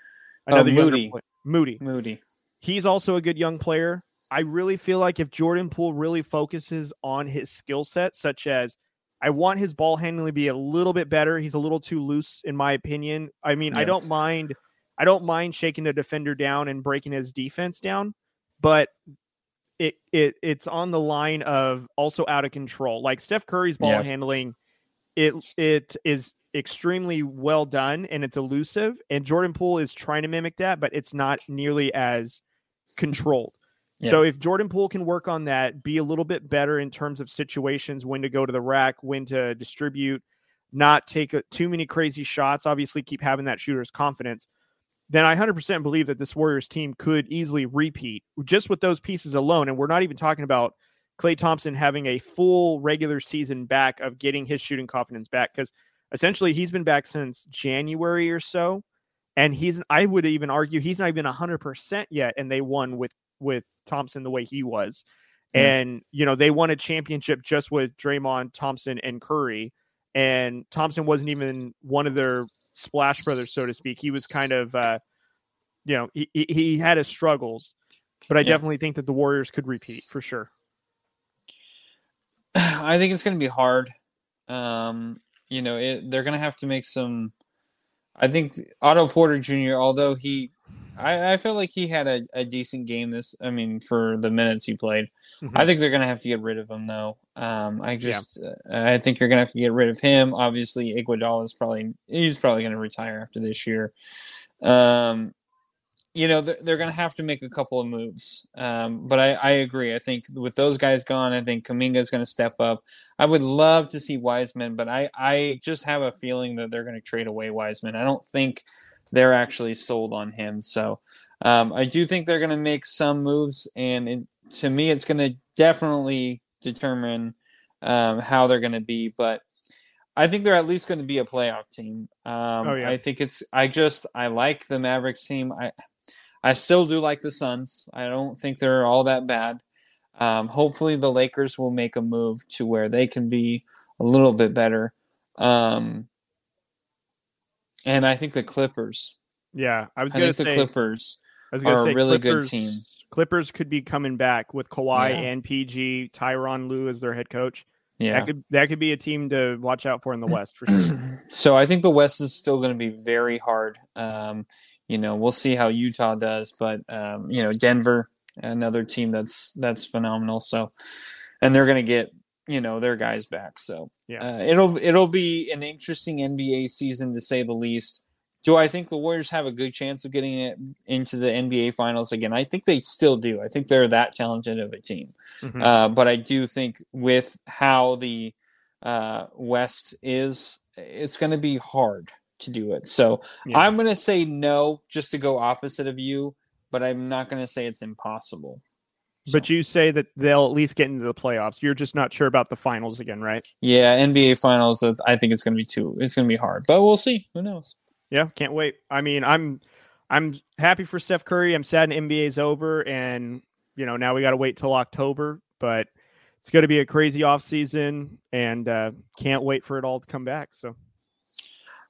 Oh, another younger Moody. pla- Moody. Moody. He's also a good young player. I really feel like if Jordan Poole really focuses on his skill set, such as I want his ball handling to be a little bit better. He's a little too loose, in my opinion. I mean, I don't mind, I don't mind shaking the defender down and breaking his defense down, but it it it's on the line of also out of control. Like Steph Curry's ball Yeah. handling, it it is extremely well done and it's elusive. And Jordan Poole is trying to mimic that, but it's not nearly as controlled. Yeah. So if Jordan Poole can work on that, be a little bit better in terms of situations, when to go to the rack, when to distribute, not take a, too many crazy shots, obviously keep having that shooter's confidence, then I 100% believe that this Warriors team could easily repeat just with those pieces alone. And we're not even talking about Klay Thompson having a full regular season back of getting his shooting confidence back because essentially he's been back since January or so. And he's, I would even argue he's not even 100% yet. And they won with, with Thompson the way he was. Yeah. And, you know, they won a championship just with Draymond, Thompson, and Curry. And Thompson wasn't even one of their splash brothers, so to speak. He was kind of, uh, you know, he, he- had his struggles, but I Yeah. definitely think that the Warriors could repeat for sure. I think it's going to be hard. Um, you know, it, they're going to have to make some. I think Otto Porter Jr., although he, I, I feel like he had a, a decent game this. I mean, for the minutes he played, Mhm. I think they're going to have to get rid of him though. Um, I just, uh, I think you're going to have to get rid of him. Obviously, Iguodala is probably he's probably going to retire after this year. Um, you know, they're, they're going to have to make a couple of moves. Um, but I, I agree. I think with those guys gone, I think Kuminga is going to step up. I would love to see Wiseman, but I, I just have a feeling that they're going to trade away Wiseman. I don't think they're actually sold on him. So um, I do think they're going to make some moves. And it, to me, it's going to definitely determine um, how they're going to be. But I think they're at least going to be a playoff team. Um, Oh, yeah. I think it's. I just I like the Mavericks team. I I still do like the Suns. I don't think they're all that bad. Um, hopefully, the Lakers will make a move to where they can be a little bit better. Um, and I think the Clippers. Yeah, I was going to say, the Clippers I was going are to a say really good Clippers, team. Clippers could be coming back with Kawhi Yeah. and PG, Tyronn Lue as their head coach. Yeah. That could that could be a team to watch out for in the West for sure. so I think the West is still going to be very hard. Um, you know, we'll see how Utah does, but um, you know, Denver, another team that's that's phenomenal. So, and they're going to get you know their guys back. So Yeah. uh, it'll it'll be an interesting NBA season to say the least. Do I think the Warriors have a good chance of getting it into the NBA Finals again? I think they still do. I think they're that talented of a team. Mhm. Uh, but I do think with how the uh, West is, it's going to be hard to do it. So Yeah. I'm going to say no, just to go opposite of you. But I'm not going to say it's impossible. But you say that they'll at least get into the playoffs. You're just not sure about the finals again, right? Yeah, NBA Finals. uh, I think it's going to be too. It's going to be hard, but we'll see. Who knows? Yeah, can't wait. I mean, I'm I'm happy for Steph Curry. I'm sad NBA's over and you know, now we got to wait till October, but it's going to be a crazy off season and uh can't wait for it all to come back. So,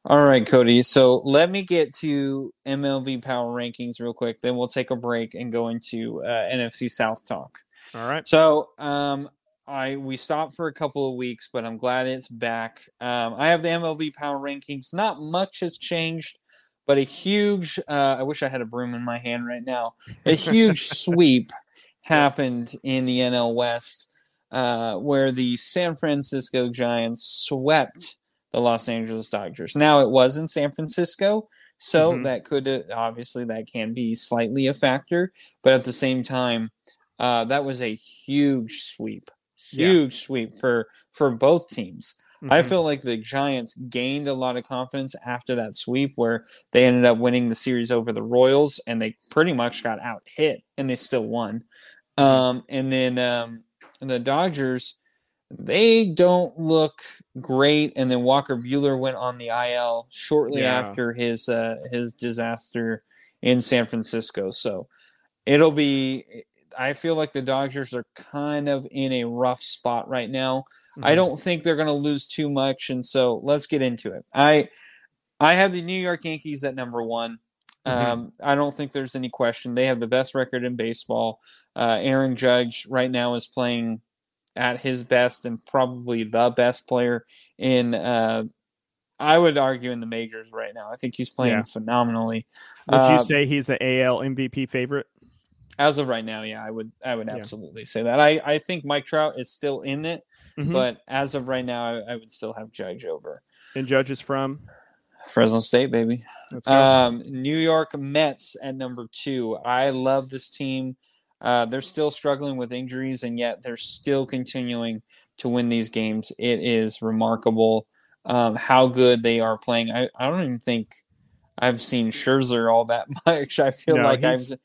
All right, Cody. So let me get to MLB Power Rankings real quick. Then we'll take a break and go into uh, NFC South talk. all right. So um, I we stopped for a couple of weeks, but I'm glad it's back. Um, I have the MLB Power Rankings. Not much has changed, but a huge. Uh, I wish I had a broom in my hand right now. A huge sweep happened in the NL West, uh, where the San Francisco Giants swept the Los Angeles Dodgers. Now it was in San Francisco, so Mhm. that could uh, obviously that can be slightly a factor, but at the same time, uh, that was a huge sweep, Yeah. huge sweep for for both teams. I Mhm. feel like the Giants gained a lot of confidence after that sweep, where they ended up winning the series over the Royals, and they pretty much got out hit, and they still won. Mm-hmm. Um, and then um, the Dodgers, they don't look great. And then Walker Buehler went on the IL shortly Yeah. after his uh, his disaster in San Francisco. So it'll be. I feel like the Dodgers are kind of in a rough spot right now. I Mhm. don't think they're going to lose too much, and so let's get into it. I I have the New York Yankees at number one. Mhm. Um, I don't think there's any question. They have the best record in baseball. Uh, Aaron Judge right now is playing at his best and probably the best player in. Uh, I would argue in the majors right now. I think he's playing Yeah. phenomenally. Would Uh, you say he's the AL MVP favorite? as of right now, yeah, I would. I would Yeah. absolutely say that. I, I think Mike Trout is still in it, Mhm. but as of right now, I, I would still have Judge over. and judges from Fresno State, baby. Um, New York Mets at number two. I love this team. Uh, they're still struggling with injuries, and yet they're still continuing to win these games. It is remarkable um, how good they are playing. I, I don't even think I've seen Scherzer all that much. I feel No, like he's- I've.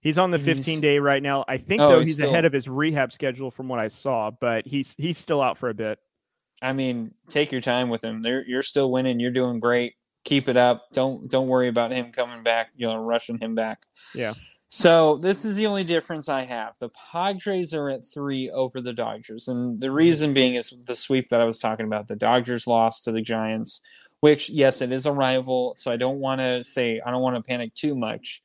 He's on the 15 day right now. I think Oh, though he's he's still- ahead of his rehab schedule from what I saw, but he's he's still out for a bit. I mean, take your time with him. They're, you're still winning. You're doing great. Keep it up. Don't don't worry about him coming back. You know, rushing him back. Yeah. So this is the only difference I have. The Padres are at three over the Dodgers, and the reason being is the sweep that I was talking about. The Dodgers lost to the Giants, which yes, it is a rival. So I don't want to say I don't want to panic too much.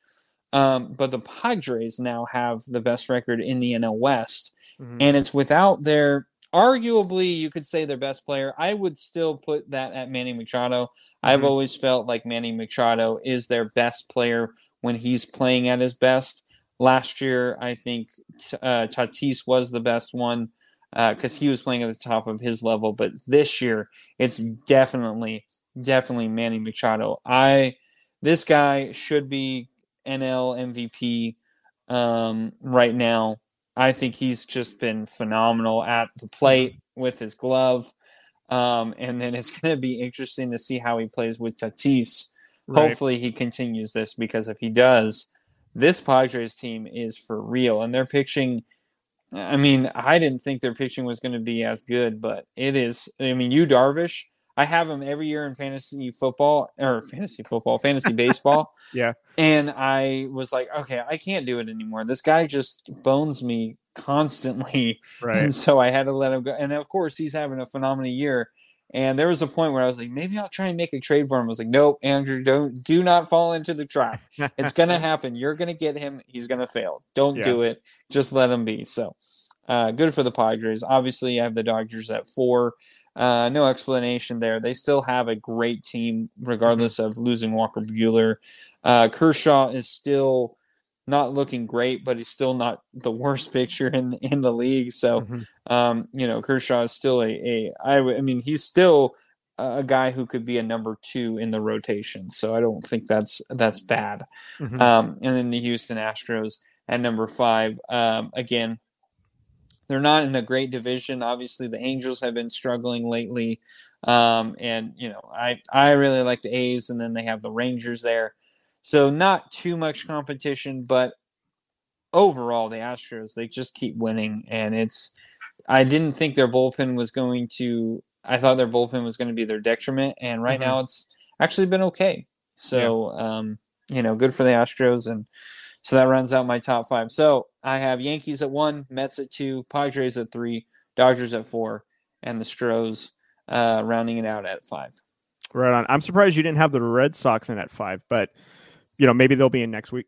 Um, but the Padres now have the best record in the NL West Mhm. and it's without their arguably you could say their best player. I would still put that at Manny Machado. I've Mhm. always felt like Manny Machado is their best player when he's playing at his best. Last year, I think uh, Tatis was the best one because he was playing at the top of his level. But this year, it's definitely, definitely Manny Machado. I this guy should be NL MVP um, right now. I think he's just been phenomenal at the plate with his glove. Um, and then it's going to be interesting to see how he plays with Tatis. Right. Hopefully, he continues this because if he does, this Padres team is for real. And they're pitching, I mean, I didn't think their pitching was going to be as good, but it is. I mean, you Darvish, I have him every year in fantasy football or fantasy football, fantasy baseball. Yeah. And I was like, okay, I can't do it anymore. This guy just bones me constantly. Right. And so I had to let him go. And of course, he's having a phenomenal year. And there was a point where I was like, maybe I'll try and make a trade for him. I was like, nope, Andrew, don't do not fall into the trap. It's gonna happen. You're gonna get him. He's gonna fail. Don't Yeah. do it. Just let him be. So uh, good for the Padres. Obviously, I have the Dodgers at four. Uh, no explanation there. They still have a great team, regardless of losing Walker Buehler. Uh, Kershaw is still not looking great, but he's still not the worst pitcher in in the league. So Mhm. um, you know, Kershaw is still a, a I, I mean, he's still a guy who could be a number two in the rotation. So I don't think that's that's bad. Mhm. Um, and then the Houston Astros at number five. Um, again, they're not in a great division. Obviously, the Angels have been struggling lately. Um, and you know, I I really like the A's, and then they have the Rangers there. So not too much competition, but overall, the Astros they just keep winning, and it's. I didn't think their bullpen was going to. I thought their bullpen was going to be their detriment, and right Mhm. now it's actually been okay. So, um, you know, good for the Astros, and so that runs out my top five. So I have Yankees at one, Mets at two, Padres at three, Dodgers at four, and the Stros uh, rounding it out at five. Right on. I'm surprised you didn't have the Red Sox in at five, but you know maybe they'll be in next week.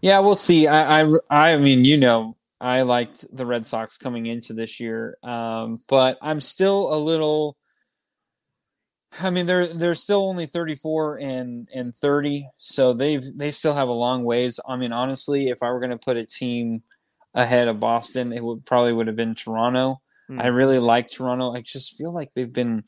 Yeah, we'll see. I, I, I mean, you know, I liked the Red Sox coming into this year, um, but I'm still a little. I mean, they're they're still only 34 and and 30, so they've they still have a long ways. I mean, honestly, if I were going to put a team ahead of Boston, it would probably would have been Toronto. Mm. I really like Toronto. I just feel like they've been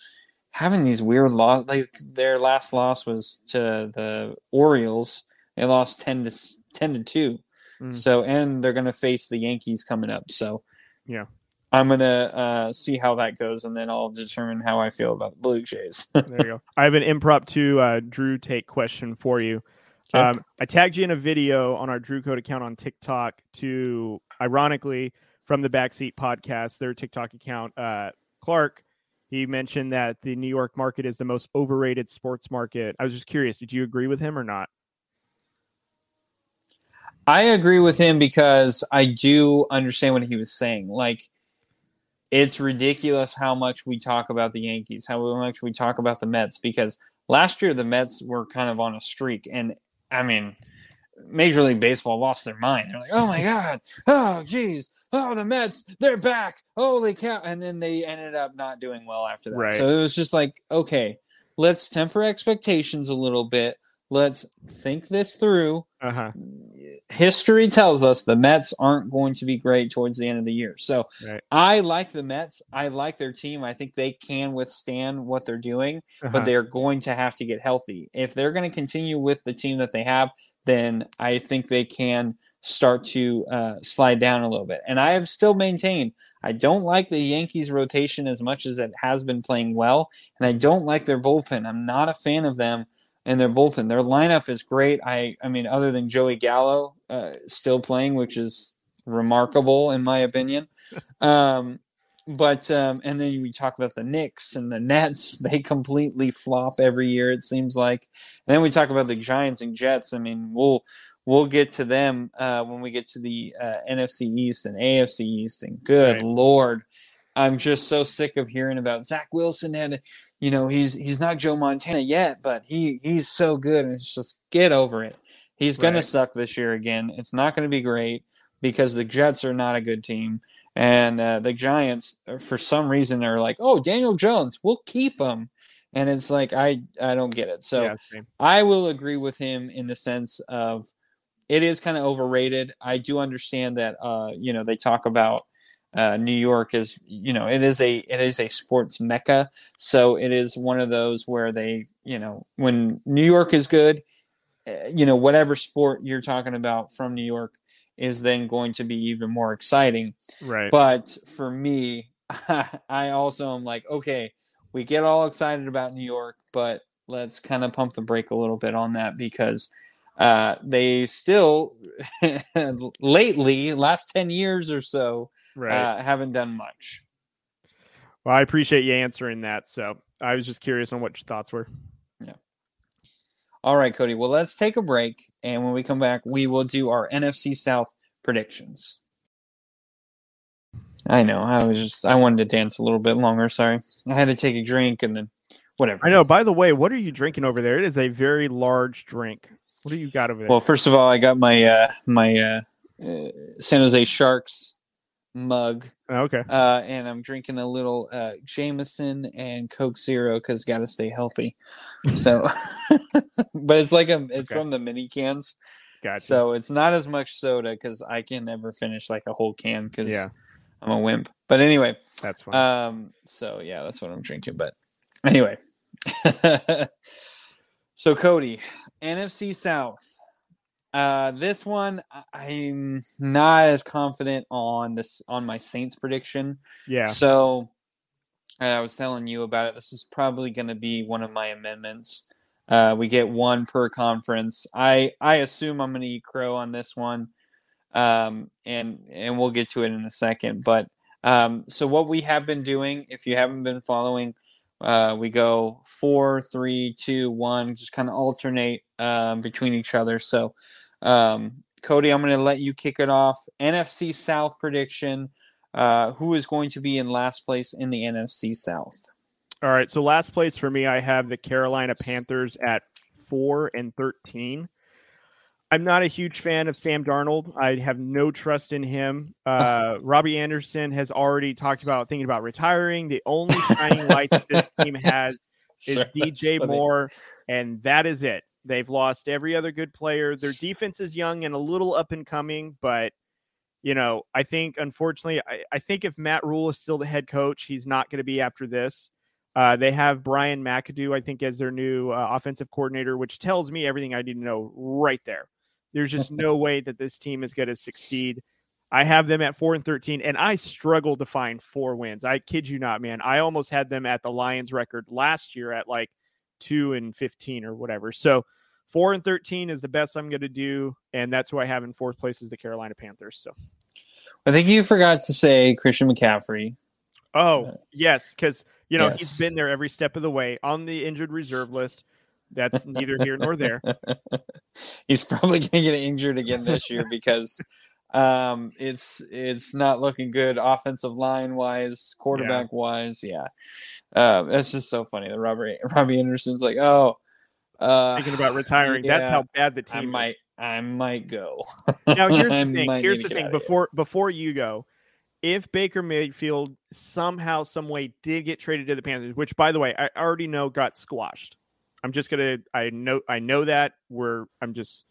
having these weird loss. Like their last loss was to the Orioles. They lost 10 to 10 to 2. Mm. So and they're going to face the Yankees coming up. So Yeah. I'm going to uh, see how that goes and then I'll determine how I feel about the Blue Jays. There you go. I have an impromptu uh, Drew take question for you. Okay. Um, I tagged you in a video on our Drew Code account on TikTok to, ironically, from the Backseat podcast, their TikTok account, uh, Clark. He mentioned that the New York market is the most overrated sports market. I was just curious, did you agree with him or not? I agree with him because I do understand what he was saying. Like, it's ridiculous how much we talk about the Yankees, how much we talk about the Mets, because last year the Mets were kind of on a streak. And I mean, Major League Baseball lost their mind. They're like, oh my God, oh geez, oh, the Mets, they're back. Holy cow. And then they ended up not doing well after that. Right. So it was just like, okay, let's temper expectations a little bit. Let's think this through Uh huh. history tells us the Mets aren't going to be great towards the end of the year. So Right. I like the Mets. I like their team. I think they can withstand what they're doing, Uh-huh. but they're going to have to get healthy. If they're going to continue with the team that they have, then I think they can start to uh, slide down a little bit. And I have still maintained I don't like the Yankees rotation as much as it has been playing well, and I don't like their bullpen. I'm not a fan of them and their bullpen. Their lineup is great. I I mean, other than Joey Gallo uh, still playing, which is remarkable in my opinion. Um, but um, and then we talk about the Knicks and the Nets. They completely flop every year. It seems like. And then we talk about the Giants and Jets. I mean, we'll we'll get to them uh, when we get to the uh, NFC East and AFC East. And good Right. lord, I'm just so sick of hearing about Zach Wilson. and you know he's he's not Joe Montana yet, but he he's so good. And it's just get over it. He's gonna suck this year again. It's not going to be great because the Jets are not a good team. And uh, the Giants, uh, for some reason, are like, "Oh, Daniel Jones, we'll keep him," and it's like I I don't get it. So yeah. I will agree with him in the sense of it is kind of overrated. I do understand that uh, you know they talk about uh, New York is you know it is a it is a sports mecca, so it is one of those where they you know when New York is good, uh, you know whatever sport you're talking about from New York is then going to be even more exciting. right. But for me, I also am like, okay, we get all excited about New York, but let's kind of pump the brake a little bit on that because uh, they still, lately, last 10 years or so, right. uh, haven't done much. well, I appreciate you answering that. So I was just curious on what your thoughts were. Yeah. All right, Cody. Well, let's take a break. And when we come back, we will do our NFC South predictions. I know. I was just, I wanted to dance a little bit longer. Sorry. I had to take a drink and then whatever. I know. By the way, what are you drinking over there? It is a very large drink. What do you got over there? Well, first of all, I got my uh, my uh, uh, San Jose Sharks mug, Oh, okay. uh, and I'm drinking a little uh, Jameson and Coke Zero because got to stay healthy. So, but it's like a it's Okay. from the mini cans, Gotcha. so it's not as much soda because I can never finish like a whole can because Yeah. I'm a wimp. But anyway, That's fine. um, so yeah, that's what I'm drinking. But anyway, so Cody, NFC South. Uh, this one I'm not as confident on this on my Saints prediction. yeah. So, and I was telling you about it. This is probably going to be one of my amendments. Uh, we get one per conference. I I assume I'm going to eat crow on this one, um, and and we'll get to it in a second. But um, so what we have been doing, if you haven't been following, uh, we go four, three, two, one, just kind of alternate um, between each other. So, um, Cody, I'm going to let you kick it off. NFC South prediction. Uh, who is going to be in last place in the NFC South? All right. So last place for me, I have the Carolina Panthers at four and thirteen. I'm not a huge fan of Sam Darnold. I have no trust in him. Uh, Robbie Anderson has already talked about thinking about retiring. The only shining light that this team has is sure, DJ Moore, and that is it. They've lost every other good player. Their defense is young and a little up and coming, but you know, I think unfortunately, I, I think if Matt Rhule is still the head coach, he's not going to be after this. Uh, they have Brian McAdoo, I think, as their new uh, offensive coordinator, which tells me everything I need to know right there. There's just no way that this team is going to succeed. I have them at four and thirteen, and I struggled to find four wins. I kid you not, man. I almost had them at the Lions record last year at like two and fifteen or whatever. So four and thirteen is the best I'm going to do, and that's who I have in fourth place is the Carolina Panthers. So I think you forgot to say Christian McCaffrey. Oh uh, yes, because you know yes. he's been there every step of the way on the injured reserve list. That's neither here nor there. he's probably going to get injured again this year because um, it's it's not looking good offensive line wise, quarterback yeah. wise. Yeah, uh, that's just so funny. The Robert Robbie Anderson's like, oh, uh, thinking about retiring. Yeah, that's how bad the team. I might, I might go. now here's the thing. Here's the thing. Before before you go, if Baker Mayfield somehow, some way did get traded to the Panthers, which by the way, I already know got squashed. I'm just gonna. I know. I know that we're. I'm just.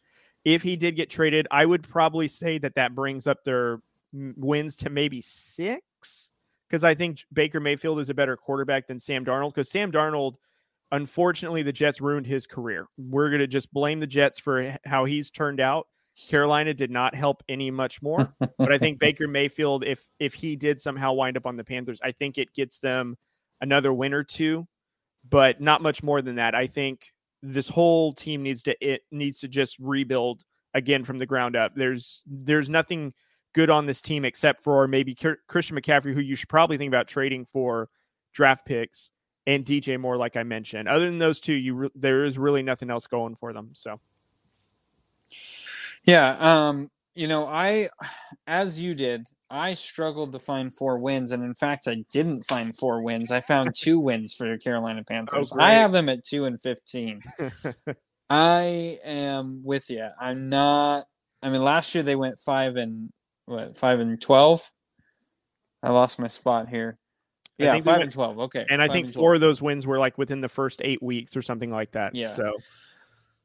If he did get traded, I would probably say that that brings up their wins to maybe six, because I think Baker Mayfield is a better quarterback than Sam Darnold. Because Sam Darnold Unfortunately, the Jets ruined his career. We're going to just blame the Jets for how he's turned out. Carolina did not help any much more, but I think Baker Mayfield, if if he did somehow wind up on the Panthers, I think it gets them another win or two, but not much more than that. I think this whole team needs to it needs to just rebuild again from the ground up. There's there's nothing good on this team except for maybe Christian McCaffrey, who you should probably think about trading for draft picks and DJ Moore, like I mentioned. Other than those two, you re- there is really nothing else going for them. So, yeah, um, you know, I, as you did, I struggled to find four wins, and in fact, I didn't find four wins. I found two wins for the Carolina Panthers. Oh, I have them at two and fifteen. I am with you. I'm not. I mean, last year they went five and what five and twelve. I lost my spot here. Yeah, five went, and twelve. Okay, and I think four of those wins were like within the first eight weeks or something like that. Yeah. So,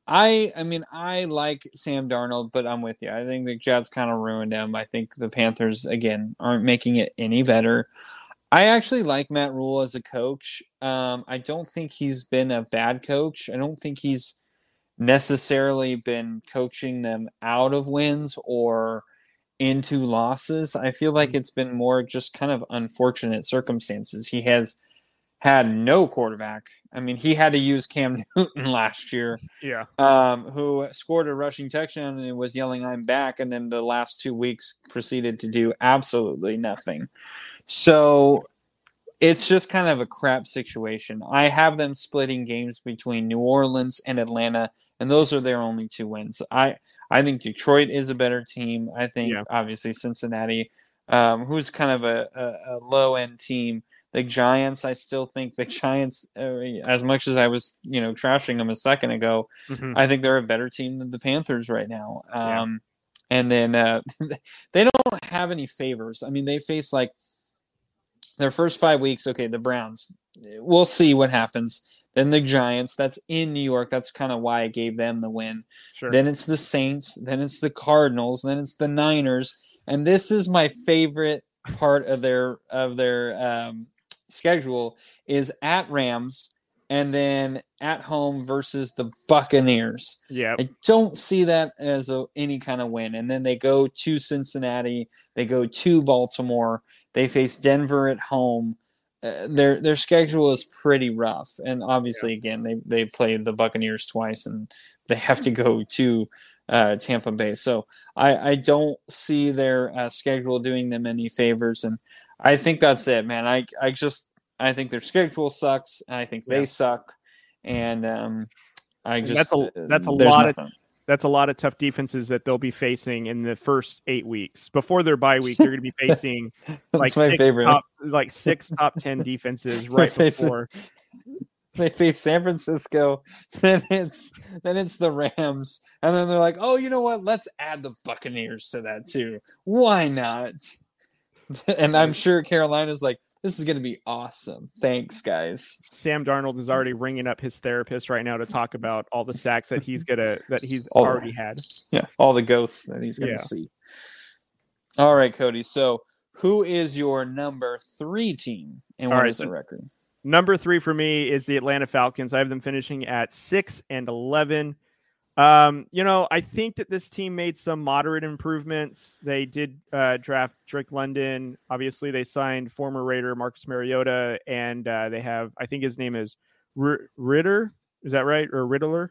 I, I mean, I like Sam Darnold, but I'm with you. I think the Jets kind of ruined him. I think the Panthers again aren't making it any better. I actually like Matt Rhule as a coach. Um, I don't think he's been a bad coach. I don't think he's necessarily been coaching them out of wins or into losses. I feel like mm. it's been more just kind of unfortunate circumstances. He has had no quarterback. I mean, he had to use Cam Newton last year. Yeah. Um, who scored a rushing touchdown and was yelling, I'm back. And then the last two weeks proceeded to do absolutely nothing. So it's just kind of a crap situation. I have them splitting games between New Orleans and Atlanta, and those are their only two wins. I I think Detroit is a better team. I think yeah. obviously Cincinnati, um, who's kind of a, a, a low end team. The Giants, I still think the Giants, uh, as much as I was, you know, trashing them a second ago, mm-hmm. I think they're a better team than the Panthers right now. Um, yeah. And then uh, they don't have any favors. I mean, they face like their first five weeks, okay, the Browns. We'll see what happens. Then the Giants, that's in New York. That's kind of why I gave them the win. Sure. Then it's the Saints. Then it's the Cardinals. Then it's the Niners. And this is my favorite part of their of their um, schedule is at Rams and then at home versus the Buccaneers. Yeah. I don't see that as a, any kind of win. And then they go to Cincinnati, they go to Baltimore, they face Denver at home. Uh, their their schedule is pretty rough, and obviously, yeah. again, they they played the Buccaneers twice, and they have to go to uh, Tampa Bay. So I I don't see their uh, schedule doing them any favors, and I think that's it, man. I I just I think their schedule sucks. and I think they suck, and um, I just that's a that's a lot nothing. of that's a lot of tough defenses that they'll be facing in the first eight weeks before their bye week. They're going to be facing like six top, like six top ten defenses right before. they face San Francisco, then it's then it's the Rams, and then they're like, oh, you know what? Let's add the Buccaneers to that too. Why not? And I'm sure Carolina's like, this is going to be awesome. Thanks, guys. Sam Darnold is already ringing up his therapist right now to talk about all the sacks that he's gonna that he's All already had. Yeah, all the ghosts that he's going to Yeah. see. All right, Cody. So, who is your number three team, and what right, is the record? Number three for me is the Atlanta Falcons. I have them finishing at six and eleven. Um, you know, I think that this team made some moderate improvements. They did uh, draft Drake London. Obviously, they signed former Raider Marcus Mariota, and uh, they have, I think his name is R- Ritter. Is that right? Or Riddler?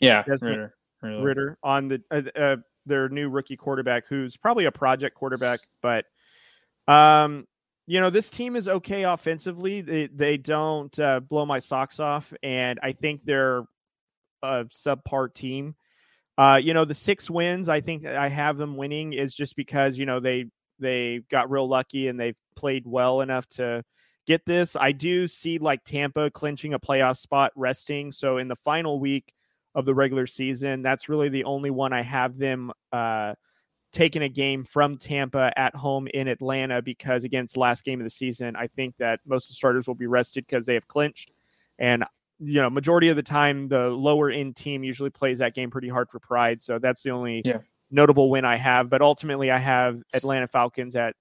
Yeah, Ritter. Ritter. Ritter on the uh, uh, their new rookie quarterback, who's probably a project quarterback, but um, you know this team is okay offensively. They they don't uh, blow my socks off, and I think they're a subpar team. Uh, you know the six wins, I think I have them winning is just because you know they they got real lucky and they've played well enough to get this. I do see like Tampa clinching a playoff spot, resting. So in the final week of the regular season. That's really the only one I have them uh, taking a game from Tampa at home in Atlanta because against last game of the season, I think that most of the starters will be rested because they have clinched. And you know, majority of the time, the lower end team usually plays that game pretty hard for pride. So that's the only Yeah. notable win I have. But ultimately, I have Atlanta Falcons at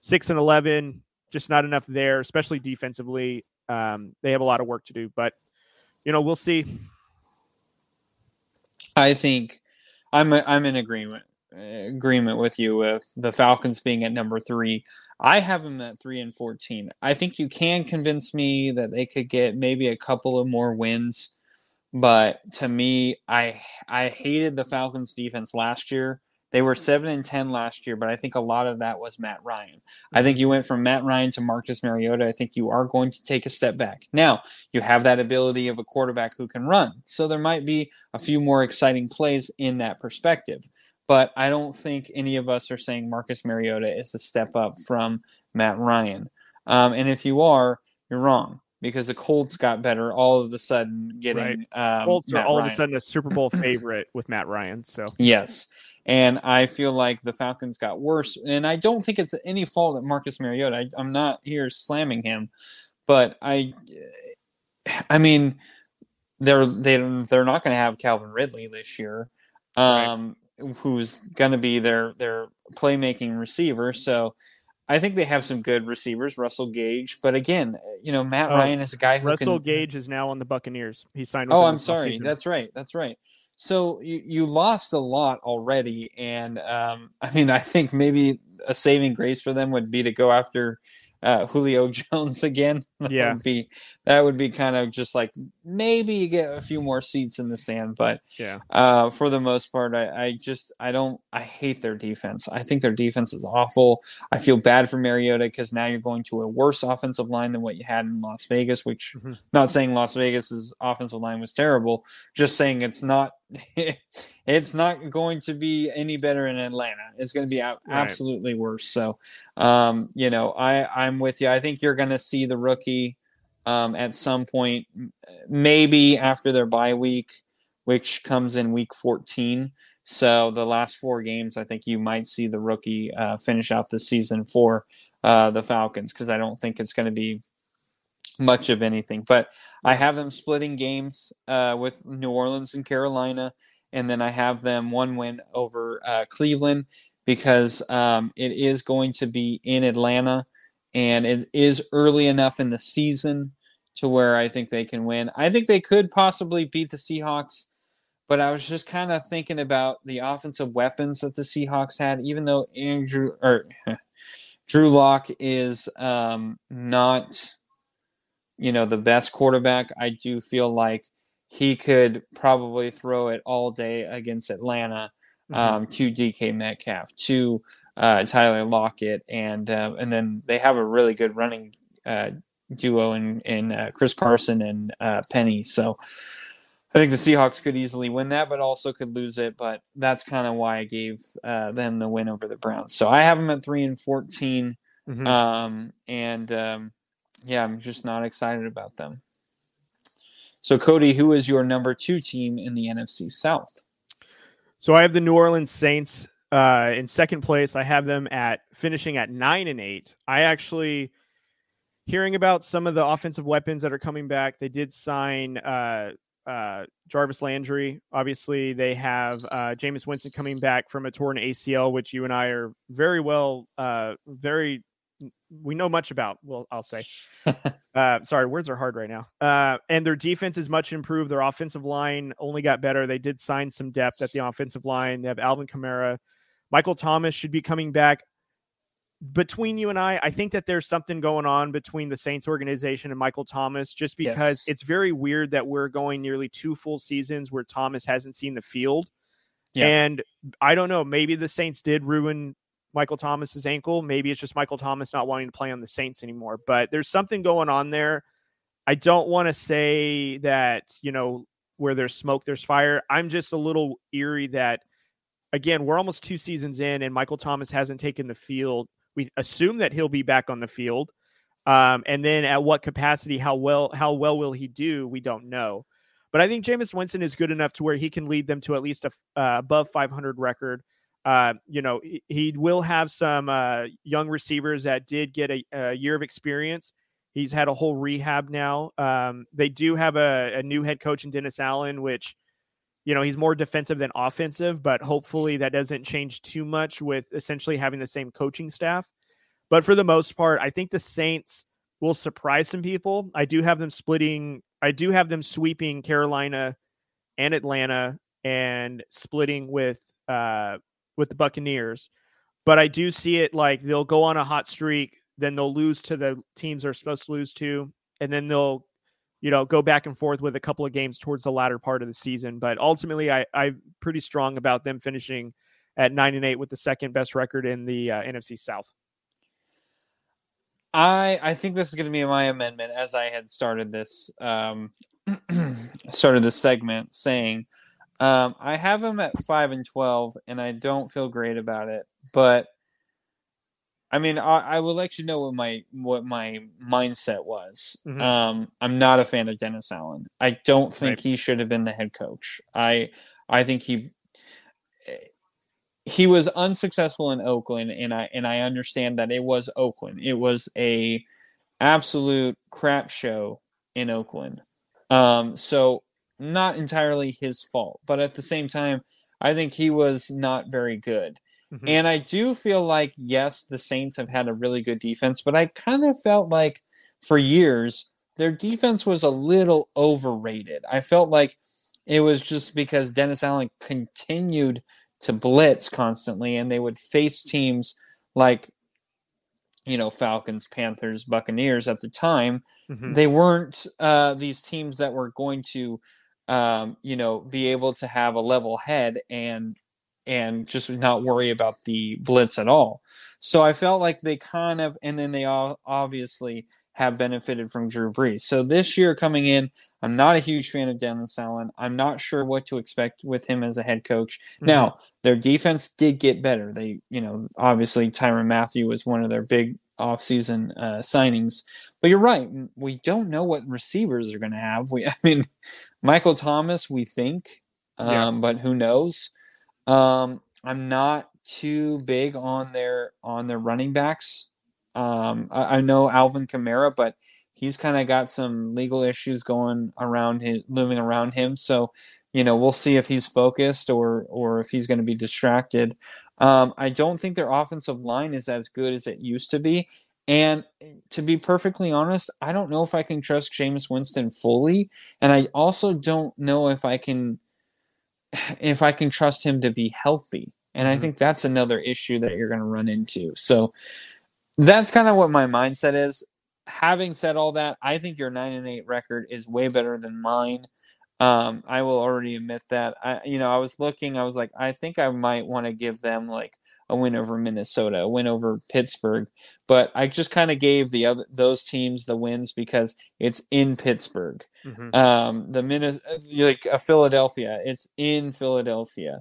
six and eleven. Just not enough there, especially defensively. Um, they have a lot of work to do, but you know, we'll see. I think I'm I'm in agreement agreement with you with the Falcons being at number three. I have them at three and fourteen. I think you can convince me that they could get maybe a couple of more wins, but to me, I I hated the Falcons defense last year. They were seven and ten last year, but I think a lot of that was Matt Ryan. I think you went from Matt Ryan to Marcus Mariota. I think you are going to take a step back. Now you have that ability of a quarterback who can run, so there might be a few more exciting plays in that perspective. But I don't think any of us are saying Marcus Mariota is a step up from Matt Ryan. Um, and if you are, you're wrong because the Colts got better all of a sudden getting um, Colts are Matt all of a sudden a Super Bowl favorite with Matt Ryan. So Yes. And I feel like the Falcons got worse. And I don't think it's any fault of Marcus Mariota. I, I'm not here slamming him, but I, I mean, they're they they're not going to have Calvin Ridley this year, um, who's going to be their their playmaking receiver. So. I think they have some good receivers, Russell Gage, but again, you know, Matt Oh, Ryan is a guy who Russell can, Gage is now on the Buccaneers. He signed. With Oh, I'm sorry. offseason. That's right. That's right. So you, you lost a lot already, and um, I mean, I think maybe a saving grace for them would be to go after uh, Julio Jones again. That Yeah. would be that would be kind of just like maybe you get a few more seats in the stand, but Yeah. uh, for the most part, I, I just I don't I hate their defense. I think their defense is awful. I feel bad for Mariota because now you're going to a worse offensive line than what you had in Las Vegas. Which, Mhm. not saying Las Vegas's offensive line was terrible, just saying it's not. it's not going to be any better in Atlanta. It's going to be Right. absolutely worse. So, um, you know, I I'm with you. I think you're going to see the rookie um, at some point, maybe after their bye week, which comes in week 14. So the last four games, I think you might see the rookie uh, finish out the season for uh, the Falcons because I don't think it's going to be much of anything. But I have them splitting games uh, with New Orleans and Carolina, and then I have them one win over uh, Cleveland because um, it is going to be in Atlanta, and it is early enough in the season to where I think they can win. I think they could possibly beat the Seahawks. But I was just kind of thinking about the offensive weapons that the Seahawks had, even though Andrew or Drew Lock is um, not, you know, the best quarterback. I do feel like he could probably throw it all day against Atlanta Mhm. um, to DK Metcalf, to uh, Tyler Lockett, and uh, and then they have a really good running uh, duo in in uh, Chris Carson and uh, Penny. So I think the Seahawks could easily win that, but also could lose it. But that's kind of why I gave uh, them the win over the Browns. So I have them at three and 14 Mhm. um, and um, yeah, I'm just not excited about them. So, Cody, who is your number two team in the NFC South? So I have the New Orleans Saints uh, in second place. I have them at finishing at nine and eight. I actually hearing about some of the offensive weapons that are coming back. They did sign uh, uh, Jarvis Landry. Obviously, they have uh, Jameis Winston coming back from a torn ACL, which you and I are very well, uh, very we know much about. Well, I'll say. uh, sorry, words are hard right now. Uh, and their defense is much improved. Their offensive line only got better. They did sign some depth at the offensive line. They have Alvin Kamara. Michael Thomas should be coming back. Between you and I, I think that there's something going on between the Saints organization and Michael Thomas, just because Yes. it's very weird that we're going nearly two full seasons where Thomas hasn't seen the field. Yeah. And I don't know, maybe the Saints did ruin Michael Thomas's ankle. Maybe it's just Michael Thomas not wanting to play on the Saints anymore. But there's something going on there. I don't want to say that, you know, where there's smoke, there's fire. I'm just a little eerie that, again, we're almost two seasons in and Michael Thomas hasn't taken the field. We assume that he'll be back on the field. Um, and then at what capacity, how well, how well will he do? We don't know. But I think Jameis Winston is good enough to where he can lead them to at least a uh, above 500 record. Uh, you know, he, he will have some uh, young receivers that did get a, a year of experience. He's had a whole rehab now. Um, they do have a, a new head coach in Dennis Allen, which, you know, he's more defensive than offensive, but hopefully that doesn't change too much with essentially having the same coaching staff. But for the most part, I think the Saints will surprise some people. I do have them splitting, I do have them sweeping Carolina and Atlanta and splitting with uh with the Buccaneers. But I do see it like they'll go on a hot streak, then they'll lose to the teams they're supposed to lose to, and then they'll, you know, go back and forth with a couple of games towards the latter part of the season. But ultimately, I, I'm pretty strong about them finishing at nine and eight with the second best record in the uh, NFC South. I I think this is going to be my amendment as I had started this um started this segment saying um I have him at 5 and 12 and I don't feel great about it but I mean I, I will let you know what my what my mindset was Mhm. um I'm not a fan of Dennis Allen I don't think Right. he should have been the head coach I I think he he was unsuccessful in Oakland, and I and I understand that it was Oakland. It was a absolute crap show in Oakland. Um, so not entirely his fault, but at the same time, I think he was not very good. Mhm. And I do feel like yes, the Saints have had a really good defense, but I kind of felt like for years their defense was a little overrated. I felt like it was just because Dennis Allen continued to blitz constantly and they would face teams like you know Falcons, Panthers, Buccaneers at the time. Mhm. They weren't uh, these teams that were going to um, you know be able to have a level head and and just not worry about the blitz at all. So I felt like they kind of and then they all obviously have benefited from Drew Brees. So this year coming in, I'm not a huge fan of Dennis Allen. I'm not sure what to expect with him as a head coach. Mhm. Now, their defense did get better. They, you know, obviously Tyrann Mathieu was one of their big offseason uh, signings. But you're right. We don't know what receivers are going to have. We, I mean, Michael Thomas, we think, um, Yeah. but who knows? Um, I'm not too big on their on their running backs. Um, I, I know Alvin Kamara, but he's kind of got some legal issues going around his looming around him. So, you know, we'll see if he's focused or or if he's going to be distracted. Um, I don't think their offensive line is as good as it used to be. And to be perfectly honest, I don't know if I can trust Jameis Winston fully, and I also don't know if I can if I can trust him to be healthy. And I Mhm. think that's another issue that you're going to run into. So that's kind of what my mindset is. Having said all that, I think your nine and eight record is way better than mine. Um, I will already admit that. I, you know, I was looking. I was like, I think I might want to give them like a win over Minnesota, a win over Pittsburgh, but I just kind of gave the other those teams the wins because it's in Pittsburgh. Mhm. Um, the Minnesota, like a Philadelphia, it's in Philadelphia.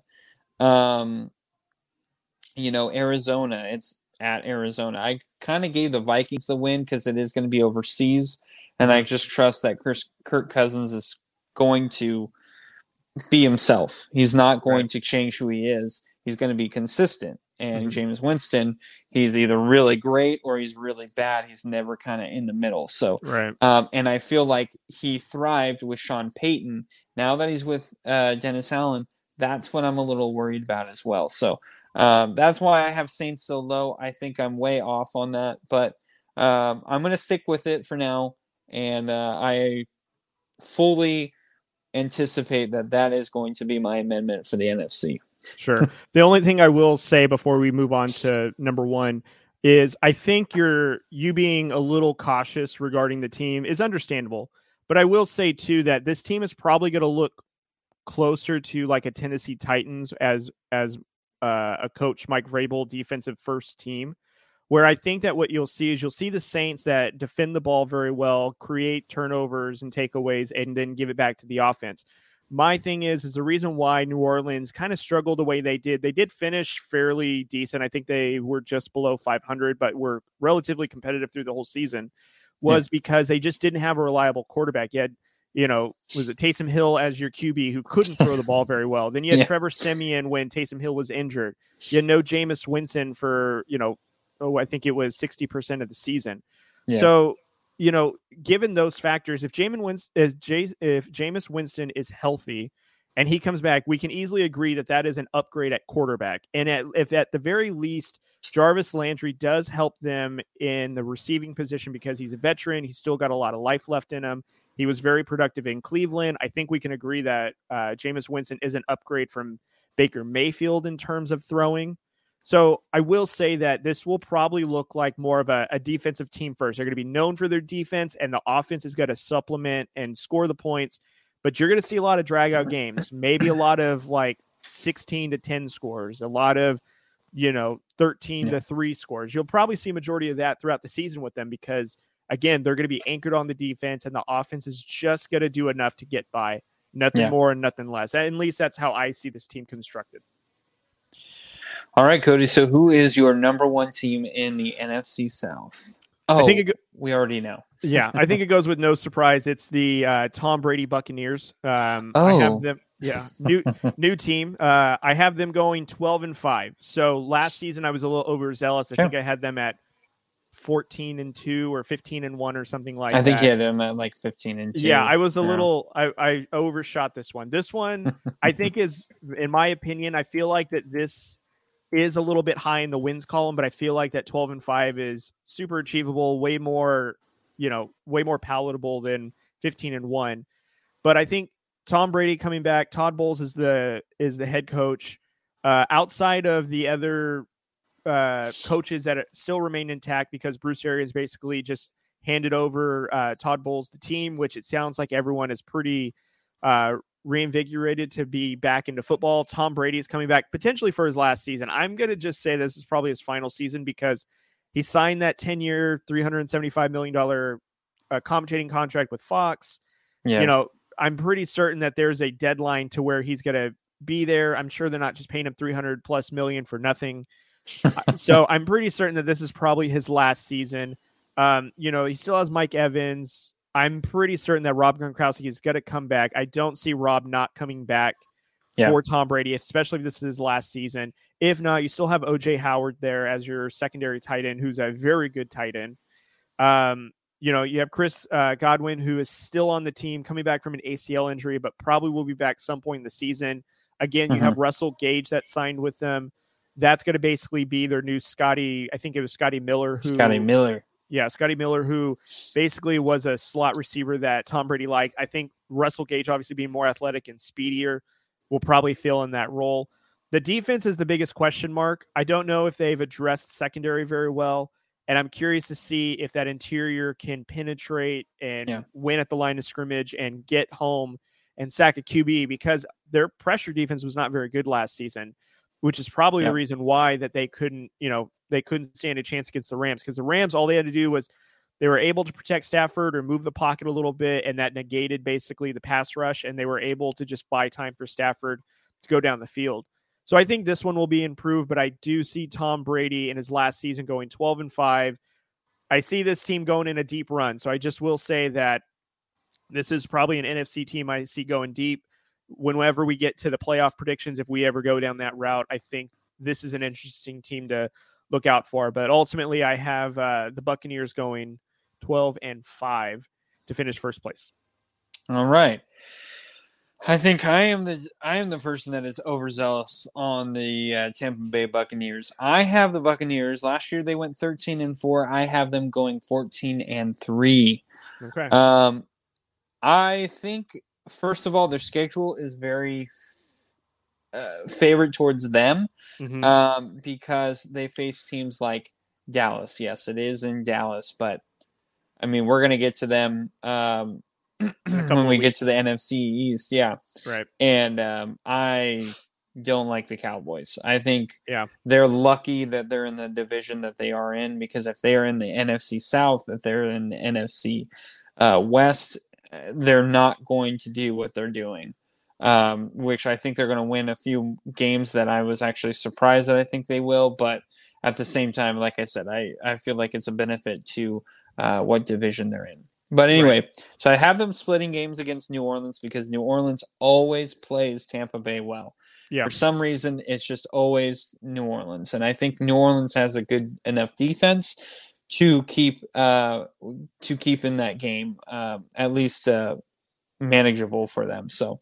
Um, you know, Arizona, it's at Arizona. I kind of gave the Vikings the win because it is going to be overseas, and I just trust that Chris, Kirk Cousins is going to be himself. He's not going right. to change who he is. He's going to be consistent. And mm-hmm. Jameis Winston, he's either really great or he's really bad. He's never kind of in the middle. So, right. Um, and I feel like he thrived with Sean Payton. Now that he's with uh, Dennis Allen, that's what I'm a little worried about as well. So um, that's why I have Saints so low. I think I'm way off on that, but um, I'm going to stick with it for now. And uh, I fully anticipate that that is going to be my amendment for the NFC. Sure. the only thing I will say before we move on to number one is I think you're you being a little cautious regarding the team is understandable. But I will say too that this team is probably going to look closer to like a Tennessee Titans as as uh, a coach Mike Vrabel defensive first team where I think that what you'll see is you'll see the Saints that defend the ball very well, create turnovers and takeaways, and then give it back to the offense. My thing is, is the reason why New Orleans kind of struggled the way they did. They did finish fairly decent. I think they were just below 500, but were relatively competitive through the whole season. Was yeah. because they just didn't have a reliable quarterback. yet you know, was it Taysom Hill as your QB who couldn't throw the ball very well? Then you had yeah. Trevor Siemian when Taysom Hill was injured. You had no Jameis Winston for you know oh, I think it was 60% of the season. Yeah. So, you know, given those factors, if Jamin Winston, if Jameis Winston is healthy and he comes back, we can easily agree that that is an upgrade at quarterback. And at, if at the very least, Jarvis Landry does help them in the receiving position because he's a veteran. He's still got a lot of life left in him. He was very productive in Cleveland. I think we can agree that uh, Jameis Winston is an upgrade from Baker Mayfield in terms of throwing. So I will say that this will probably look like more of a, a defensive team first. They're going to be known for their defense, and the offense is going to supplement and score the points. But you're going to see a lot of drag out games, maybe a lot of like 16 to 10 scores, a lot of, you know, 13 yeah. to 3 scores. You'll probably see a majority of that throughout the season with them because, again, they're going to be anchored on the defense, and the offense is just going to do enough to get by. Nothing yeah. more and nothing less. At least that's how I see this team constructed. All right, Cody. So, who is your number one team in the NFC South? Oh, I think go- we already know. yeah, I think it goes with no surprise. It's the uh, Tom Brady Buccaneers. Um, oh, I have oh. them. Yeah, new new team. Uh, I have them going twelve and five. So last season I was a little overzealous. I sure. think I had them at fourteen and two or fifteen and one or something like. That. I think that. you had them at like fifteen and two. Yeah, I was a yeah. little. I, I overshot this one. This one I think is, in my opinion, I feel like that this is a little bit high in the wins column, but I feel like that 12 and 5 is super achievable, way more, you know, way more palatable than 15 and 1. But I think Tom Brady coming back, Todd Bowles is the is the head coach. Uh, outside of the other uh, coaches that still remain intact because Bruce Arians basically just handed over uh, Todd Bowles the team, which it sounds like everyone is pretty uh, reinvigorated to be back into football. Tom Brady is coming back potentially for his last season. I'm going to just say this is probably his final season because he signed that 10 year, $375 million uh, commentating contract with Fox. Yeah. You know, I'm pretty certain that there's a deadline to where he's going to be there. I'm sure they're not just paying him 300 plus million for nothing. Uh, so I'm pretty certain that this is probably his last season. Um, you know, he still has Mike Evans, I'm pretty certain that Rob Gronkowski is going to come back. I don't see Rob not coming back yeah. for Tom Brady, especially if this is his last season. If not, you still have OJ Howard there as your secondary tight end, who's a very good tight end. Um, you know, you have Chris uh, Godwin, who is still on the team, coming back from an ACL injury, but probably will be back some point in the season. Again, you mm-hmm. have Russell Gage that signed with them. That's going to basically be their new Scotty. I think it was Scotty Miller. Who, Scotty Miller. Yeah, Scotty Miller, who basically was a slot receiver that Tom Brady liked. I think Russell Gage, obviously being more athletic and speedier, will probably fill in that role. The defense is the biggest question mark. I don't know if they've addressed secondary very well. And I'm curious to see if that interior can penetrate and yeah. win at the line of scrimmage and get home and sack a QB because their pressure defense was not very good last season, which is probably yeah. the reason why that they couldn't, you know, they couldn't stand a chance against the Rams because the Rams all they had to do was they were able to protect Stafford or move the pocket a little bit, and that negated basically the pass rush, and they were able to just buy time for Stafford to go down the field. So I think this one will be improved, but I do see Tom Brady in his last season going 12 and 5. I see this team going in a deep run. So I just will say that This is probably an NFC team I see going deep. Whenever we get to the playoff predictions, if we ever go down that route, I think this is an interesting team to look out for. But ultimately, I have uh, the Buccaneers going 12 and 5 to finish first place. All right. I think I am the I am the person that is overzealous on the uh, Tampa Bay Buccaneers. I have the Buccaneers. Last year they went 13 and 4. I have them going 14 and 3. Okay. Um I think first of all their schedule is very uh, favored towards them Mhm. um, because they face teams like Dallas. Yes, it is in Dallas, but I mean we're gonna get to them um, when we get to the NFC East. Yeah, right. and um, I don't like the Cowboys. I think Yeah. they're lucky that they're in the division that they are in because if they are in the NFC South, if they're in the NFC uh, West, they're not going to do what they're doing. Um, which I think they're going to win a few games that I was actually surprised that I think they will, but at the same time, like I said, I, I feel like it's a benefit to uh, what division they're in. But anyway, so I have them splitting games against New Orleans because New Orleans always plays Tampa Bay well. Yeah. For some reason, it's just always New Orleans, and I think New Orleans has a good enough defense to keep uh, to keep in that game uh, at least uh, manageable for them. So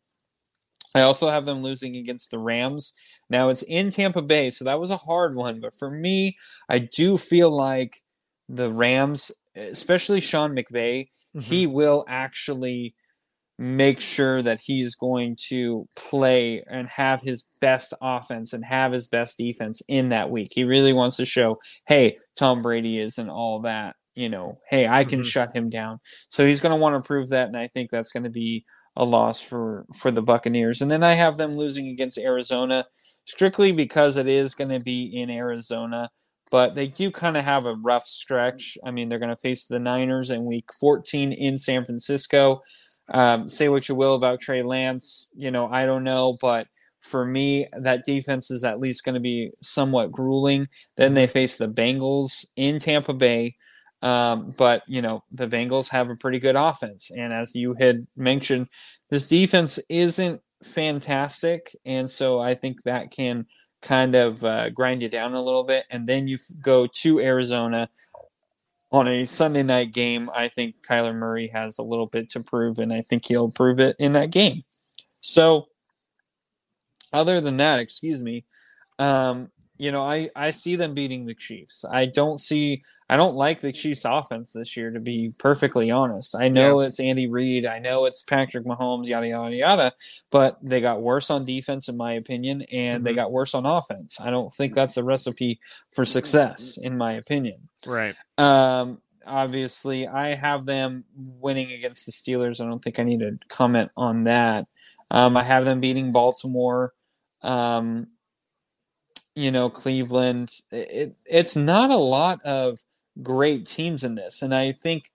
I also have them losing against the Rams. Now it's in Tampa Bay, so that was a hard one. But for me, I do feel like the Rams, especially Sean McVay, Mhm. he will actually make sure that he's going to play and have his best offense and have his best defense in that week. He really wants to show, hey, Tom Brady isn't all that. You know, hey, I can Mhm. shut him down. So he's going to want to prove that, and I think that's going to be a loss for for the Buccaneers. And then I have them losing against Arizona, strictly because it is going to be in Arizona. But they do kind of have a rough stretch. I mean, they're going to face the Niners in Week 14 in San Francisco. Um, say what you will about Trey Lance, you know, I don't know, but for me, that defense is at least going to be somewhat grueling. Then they face the Bengals in Tampa Bay. Um, but you know the Bengals have a pretty good offense, and as you had mentioned, this defense isn't fantastic, and so I think that can kind of uh, grind you down a little bit. And then you go to Arizona on a Sunday night game. I think Kyler Murray has a little bit to prove, and I think he'll prove it in that game. So, other than that, excuse me, um, you know, I, I see them beating the Chiefs. I don't see, I don't like the Chiefs offense this year, to be perfectly honest. I know it's Andy Reid. I know it's Patrick Mahomes, yada, yada, yada, but they got worse on defense, in my opinion, and they Mhm. got worse on offense. I don't think that's a recipe for success, in my opinion. Right. Um, obviously, I have them winning against the Steelers. I don't think I need to comment on that. Um, I have them beating Baltimore. Um, you know, Cleveland. It, it's not a lot of great teams in this, and I think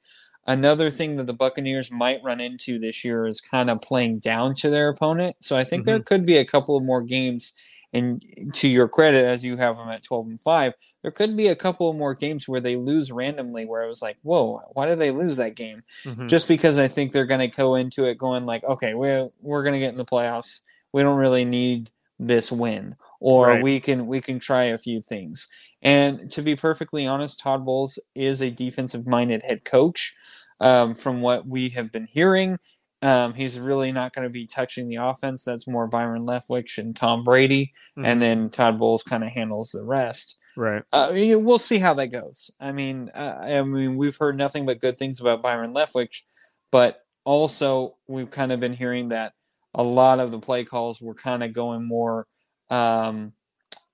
another thing that the Buccaneers might run into this year is kind of playing down to their opponent. So I think there could be a couple of more games. And to your credit, as you have them at twelve and five, there could be a couple of more games where they lose randomly. Where it was like, whoa, why did they lose that game? Mhm. just because I think they're going to go into it going like, okay, we're we're going to get in the playoffs. We don't really need this win, or Right. we can we can try a few things. And to be perfectly honest, Todd Bowles is a defensive minded head coach. Um, from what we have been hearing, um, he's really not going to be touching the offense. That's more Byron Leftwich and Tom Brady, Mhm. and then Todd Bowles kind of handles the rest. right. Uh, we'll see how that goes. I mean, uh, I mean, we've heard nothing but good things about Byron Leftwich, but also we've kind of been hearing that a lot of the play calls were kind of going more um,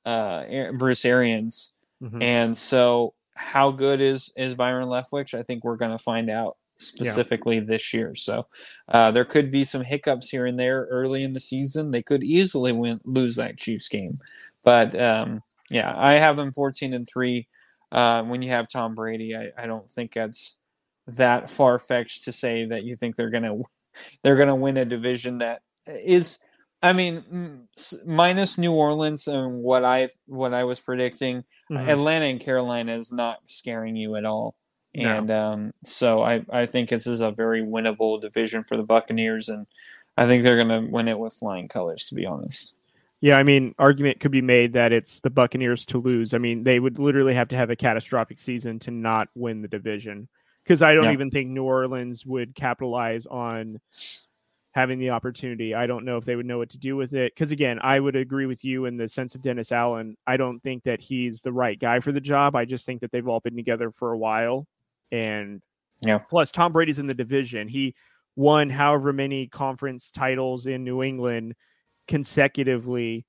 uh, Bruce Arians, Mhm. and so how good is is Byron Leftwich? I think we're going to find out specifically this year. So uh, there could be some hiccups here and there early in the season. They could easily win lose that Chiefs game, but um, yeah, I have them fourteen and three. Uh, when you have Tom Brady, I, I don't think that's that far fetched to say that you think they're gonna they're gonna win a division that is. I mean, mm, minus New Orleans and what I what I was predicting, Mhm. Atlanta and Carolina is not scaring you at all And um, so I, I think this is a very winnable division for the Buccaneers, and I think they're going to win it with flying colors, to be honest. Yeah, I mean, argument could be made that it's the Buccaneers to lose. I mean, they would literally have to have a catastrophic season to not win the division because I don't yeah. even think New Orleans would capitalize on having the opportunity. I don't know if they would know what to do with it. Because again, I would agree with you in the sense of Dennis Allen. I don't think that he's the right guy for the job. I just think that they've all been together for a while. And yeah, plus Tom Brady's in the division. He won however many conference titles in New England consecutively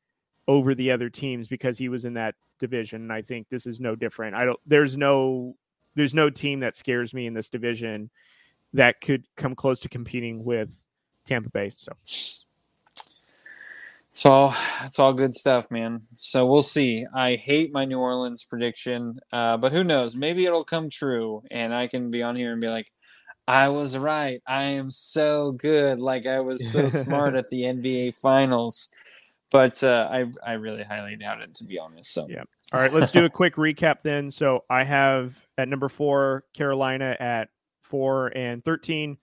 over the other teams because he was in that division. And I think this is no different. I don't there's no there's no team that scares me in this division that could come close to competing with Tampa Bay. So it's all it's all good stuff, man. So we'll see. I hate my New Orleans prediction, uh, but who knows? Maybe it'll come true, and I can be on here and be like, "I was right. I am so good. Like I was so smart at the NBA Finals." But uh, I I really highly doubt it, to be honest. So yeah. All right, let's do a quick recap then. So I have at number four Carolina at four and thirteen.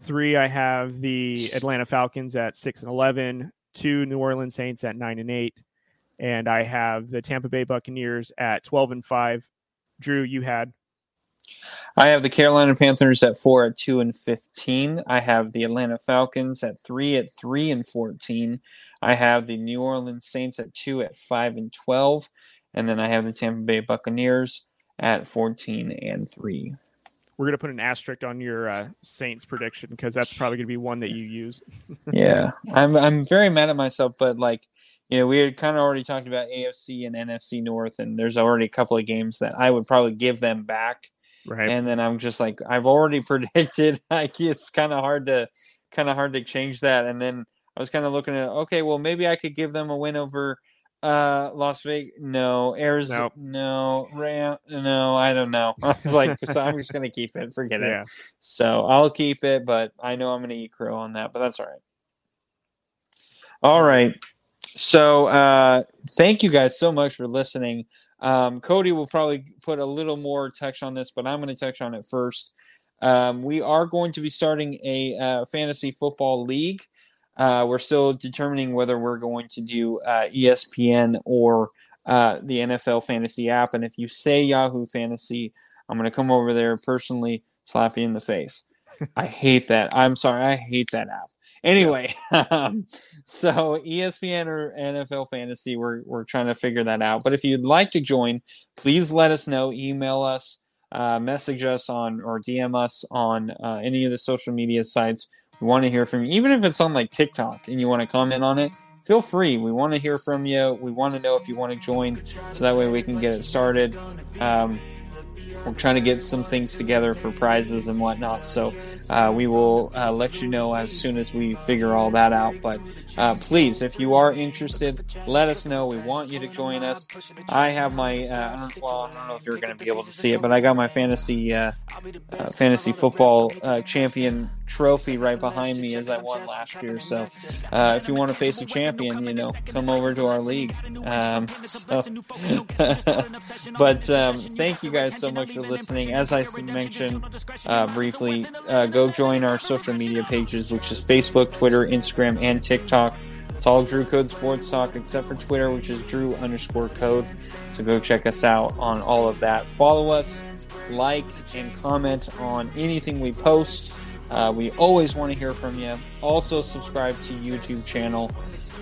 Three, I have the Atlanta Falcons at six and eleven. Two, New Orleans Saints at nine and eight, and I have the Tampa Bay Buccaneers at twelve and five. Drew, you had. I have the Carolina Panthers at four at two and fifteen. I have the Atlanta Falcons at three at three and fourteen. I have the New Orleans Saints at two at five and twelve, and then I have the Tampa Bay Buccaneers at fourteen and three we're gonna put an asterisk on your uh, Saints prediction because that's probably gonna be one that you use. yeah, I'm I'm very mad at myself, but like you know, we had kind of already talked about AFC and NFC North, and there's already a couple of games that I would probably give them back. Right. And then I'm just like, I've already predicted. Like it's kind of hard to kind of hard to change that. And then I was kind of looking at, okay, well maybe I could give them a win over uh, Las Vegas, no. Arizona, nope. no. Ram, no. I don't know. I was like, so I'm just gonna keep it. Forget yeah. it. So I'll keep it, but I know I'm gonna eat crow on that. But that's all right. All right. So uh, thank you guys so much for listening. Um, Cody will probably put a little more touch on this, but I'm going to touch on it first. Um, we are going to be starting a uh, fantasy football league. Uh, we're still determining whether we're going to do uh, ESPN or uh, the NFL Fantasy app. And if you say Yahoo Fantasy, I'm going to come over there personally, slap you in the face. I hate that. I'm sorry. I hate that app. Anyway, um, so ESPN or NFL Fantasy, we're, we're trying to figure that out. But if you'd like to join, please let us know. Email us, uh, message us on, or DM us on uh, any of the social media sites. We want to hear from you, even if it's on like TikTok and you want to comment on it. Feel free. We want to hear from you. We want to know if you want to join, so that way we can get it started. Um, we're trying to get some things together for prizes and whatnot. So uh, we will uh, let you know as soon as we figure all that out. But uh, please, if you are interested, let us know. We want you to join us. I have my uh, I don't, well, I don't know if you're going to be able to see it, but I got my fantasy uh, uh, fantasy football champion trophy right behind me as I won last year. So if you want to face a champion, you know, come over to our league. Um, so but um, thank you guys so much for listening. As I mentioned briefly, go join our social media pages, which is Facebook, Twitter, Instagram, and TikTok. It's all Drew Code Sports Talk except for Twitter, which is Drew underscore code. So go check us out on all of that. Follow us, like, and comment on anything we post. Uh, we always want to hear from you. Also, subscribe to YouTube channel,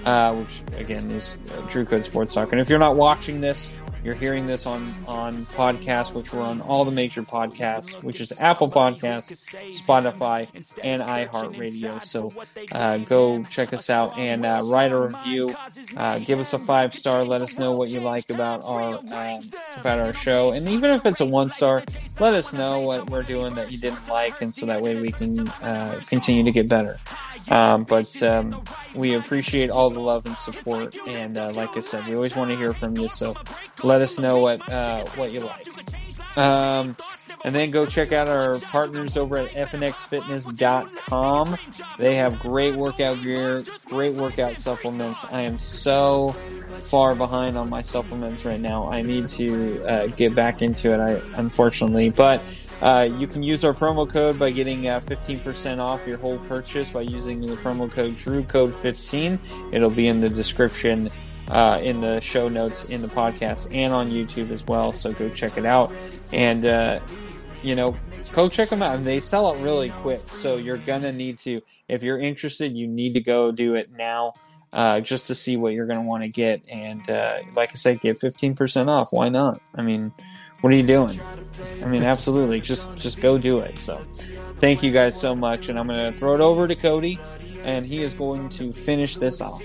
uh, which again is uh, Drew Code Sports Talk. And if you're not watching this, you're hearing this on on podcasts, which we're on all the major podcasts, which is Apple Podcasts, Spotify, and iHeartRadio. So uh, go check us out and uh, write a review. Uh, give us a five star. Let us know what you like about our uh, about our show, and even if it's a one star, let us know what we're doing that you didn't like, and so that way we can uh, continue to get better. Um, but um, we appreciate all the love and support, and uh, like I said, we always want to hear from you. So let us know what uh, what you like. Um, and then go check out our partners over at fnxfitness.com. They have great workout gear, great workout supplements. I am so far behind on my supplements right now. I need to uh, get back into it, I unfortunately, but Uh, you can use our promo code by getting uh, 15% off your whole purchase by using the promo code DrewCode15. It'll be in the description, uh, in the show notes, in the podcast, and on YouTube as well. So go check it out. And, uh, you know, go check them out. And they sell out really quick. So you're going to need to, if you're interested, you need to go do it now. Uh, just to see what you're going to want to get, and uh, like I said, get 15% off. Why not? I mean, what are you doing? I mean, absolutely, just just go do it. So, thank you guys so much, and I'm to throw it over to Cody, and he is going to finish this off.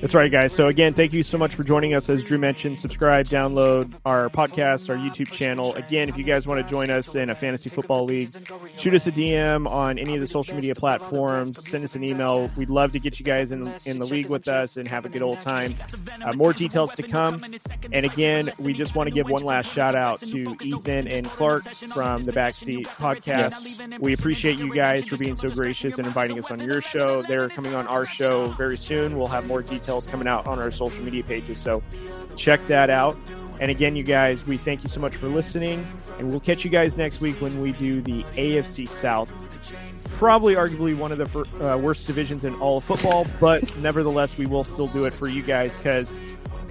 That's right, guys. So again, thank you so much for joining us. As Drew mentioned, subscribe, download our podcast, our YouTube channel. Again, if you guys want to join us in a fantasy football league, shoot us a DM on any of the social media platforms. Send us an email. We'd love to get you guys in in the league with us and have a good old time. Uh, more details to come. And again, we just want to give one last shout out to Ethan and Clark from the Backseat Podcast. Yes. We appreciate you guys for being so gracious and inviting us on your show. They're coming on our show very soon. We'll have more details details coming out on our social media pages. So check that out. And again, you guys, we thank you so much for listening. And we'll catch you guys next week when we do the AFC South. Probably, arguably, one of the fir- uh, worst divisions in all of football, but nevertheless, we will still do it for you guys because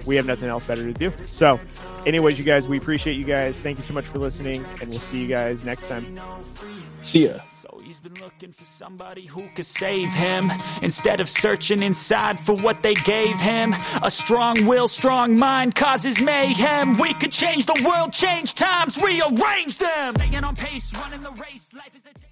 we have nothing else better to do. So, anyways, you guys, we appreciate you guys. Thank you so much for listening, and we'll see you guys next time. See ya. He's been looking for somebody who could save him instead of searching inside for what they gave him. A strong will, strong mind causes mayhem. We could change the world, change times, rearrange them. Staying on pace, running the race. Life is a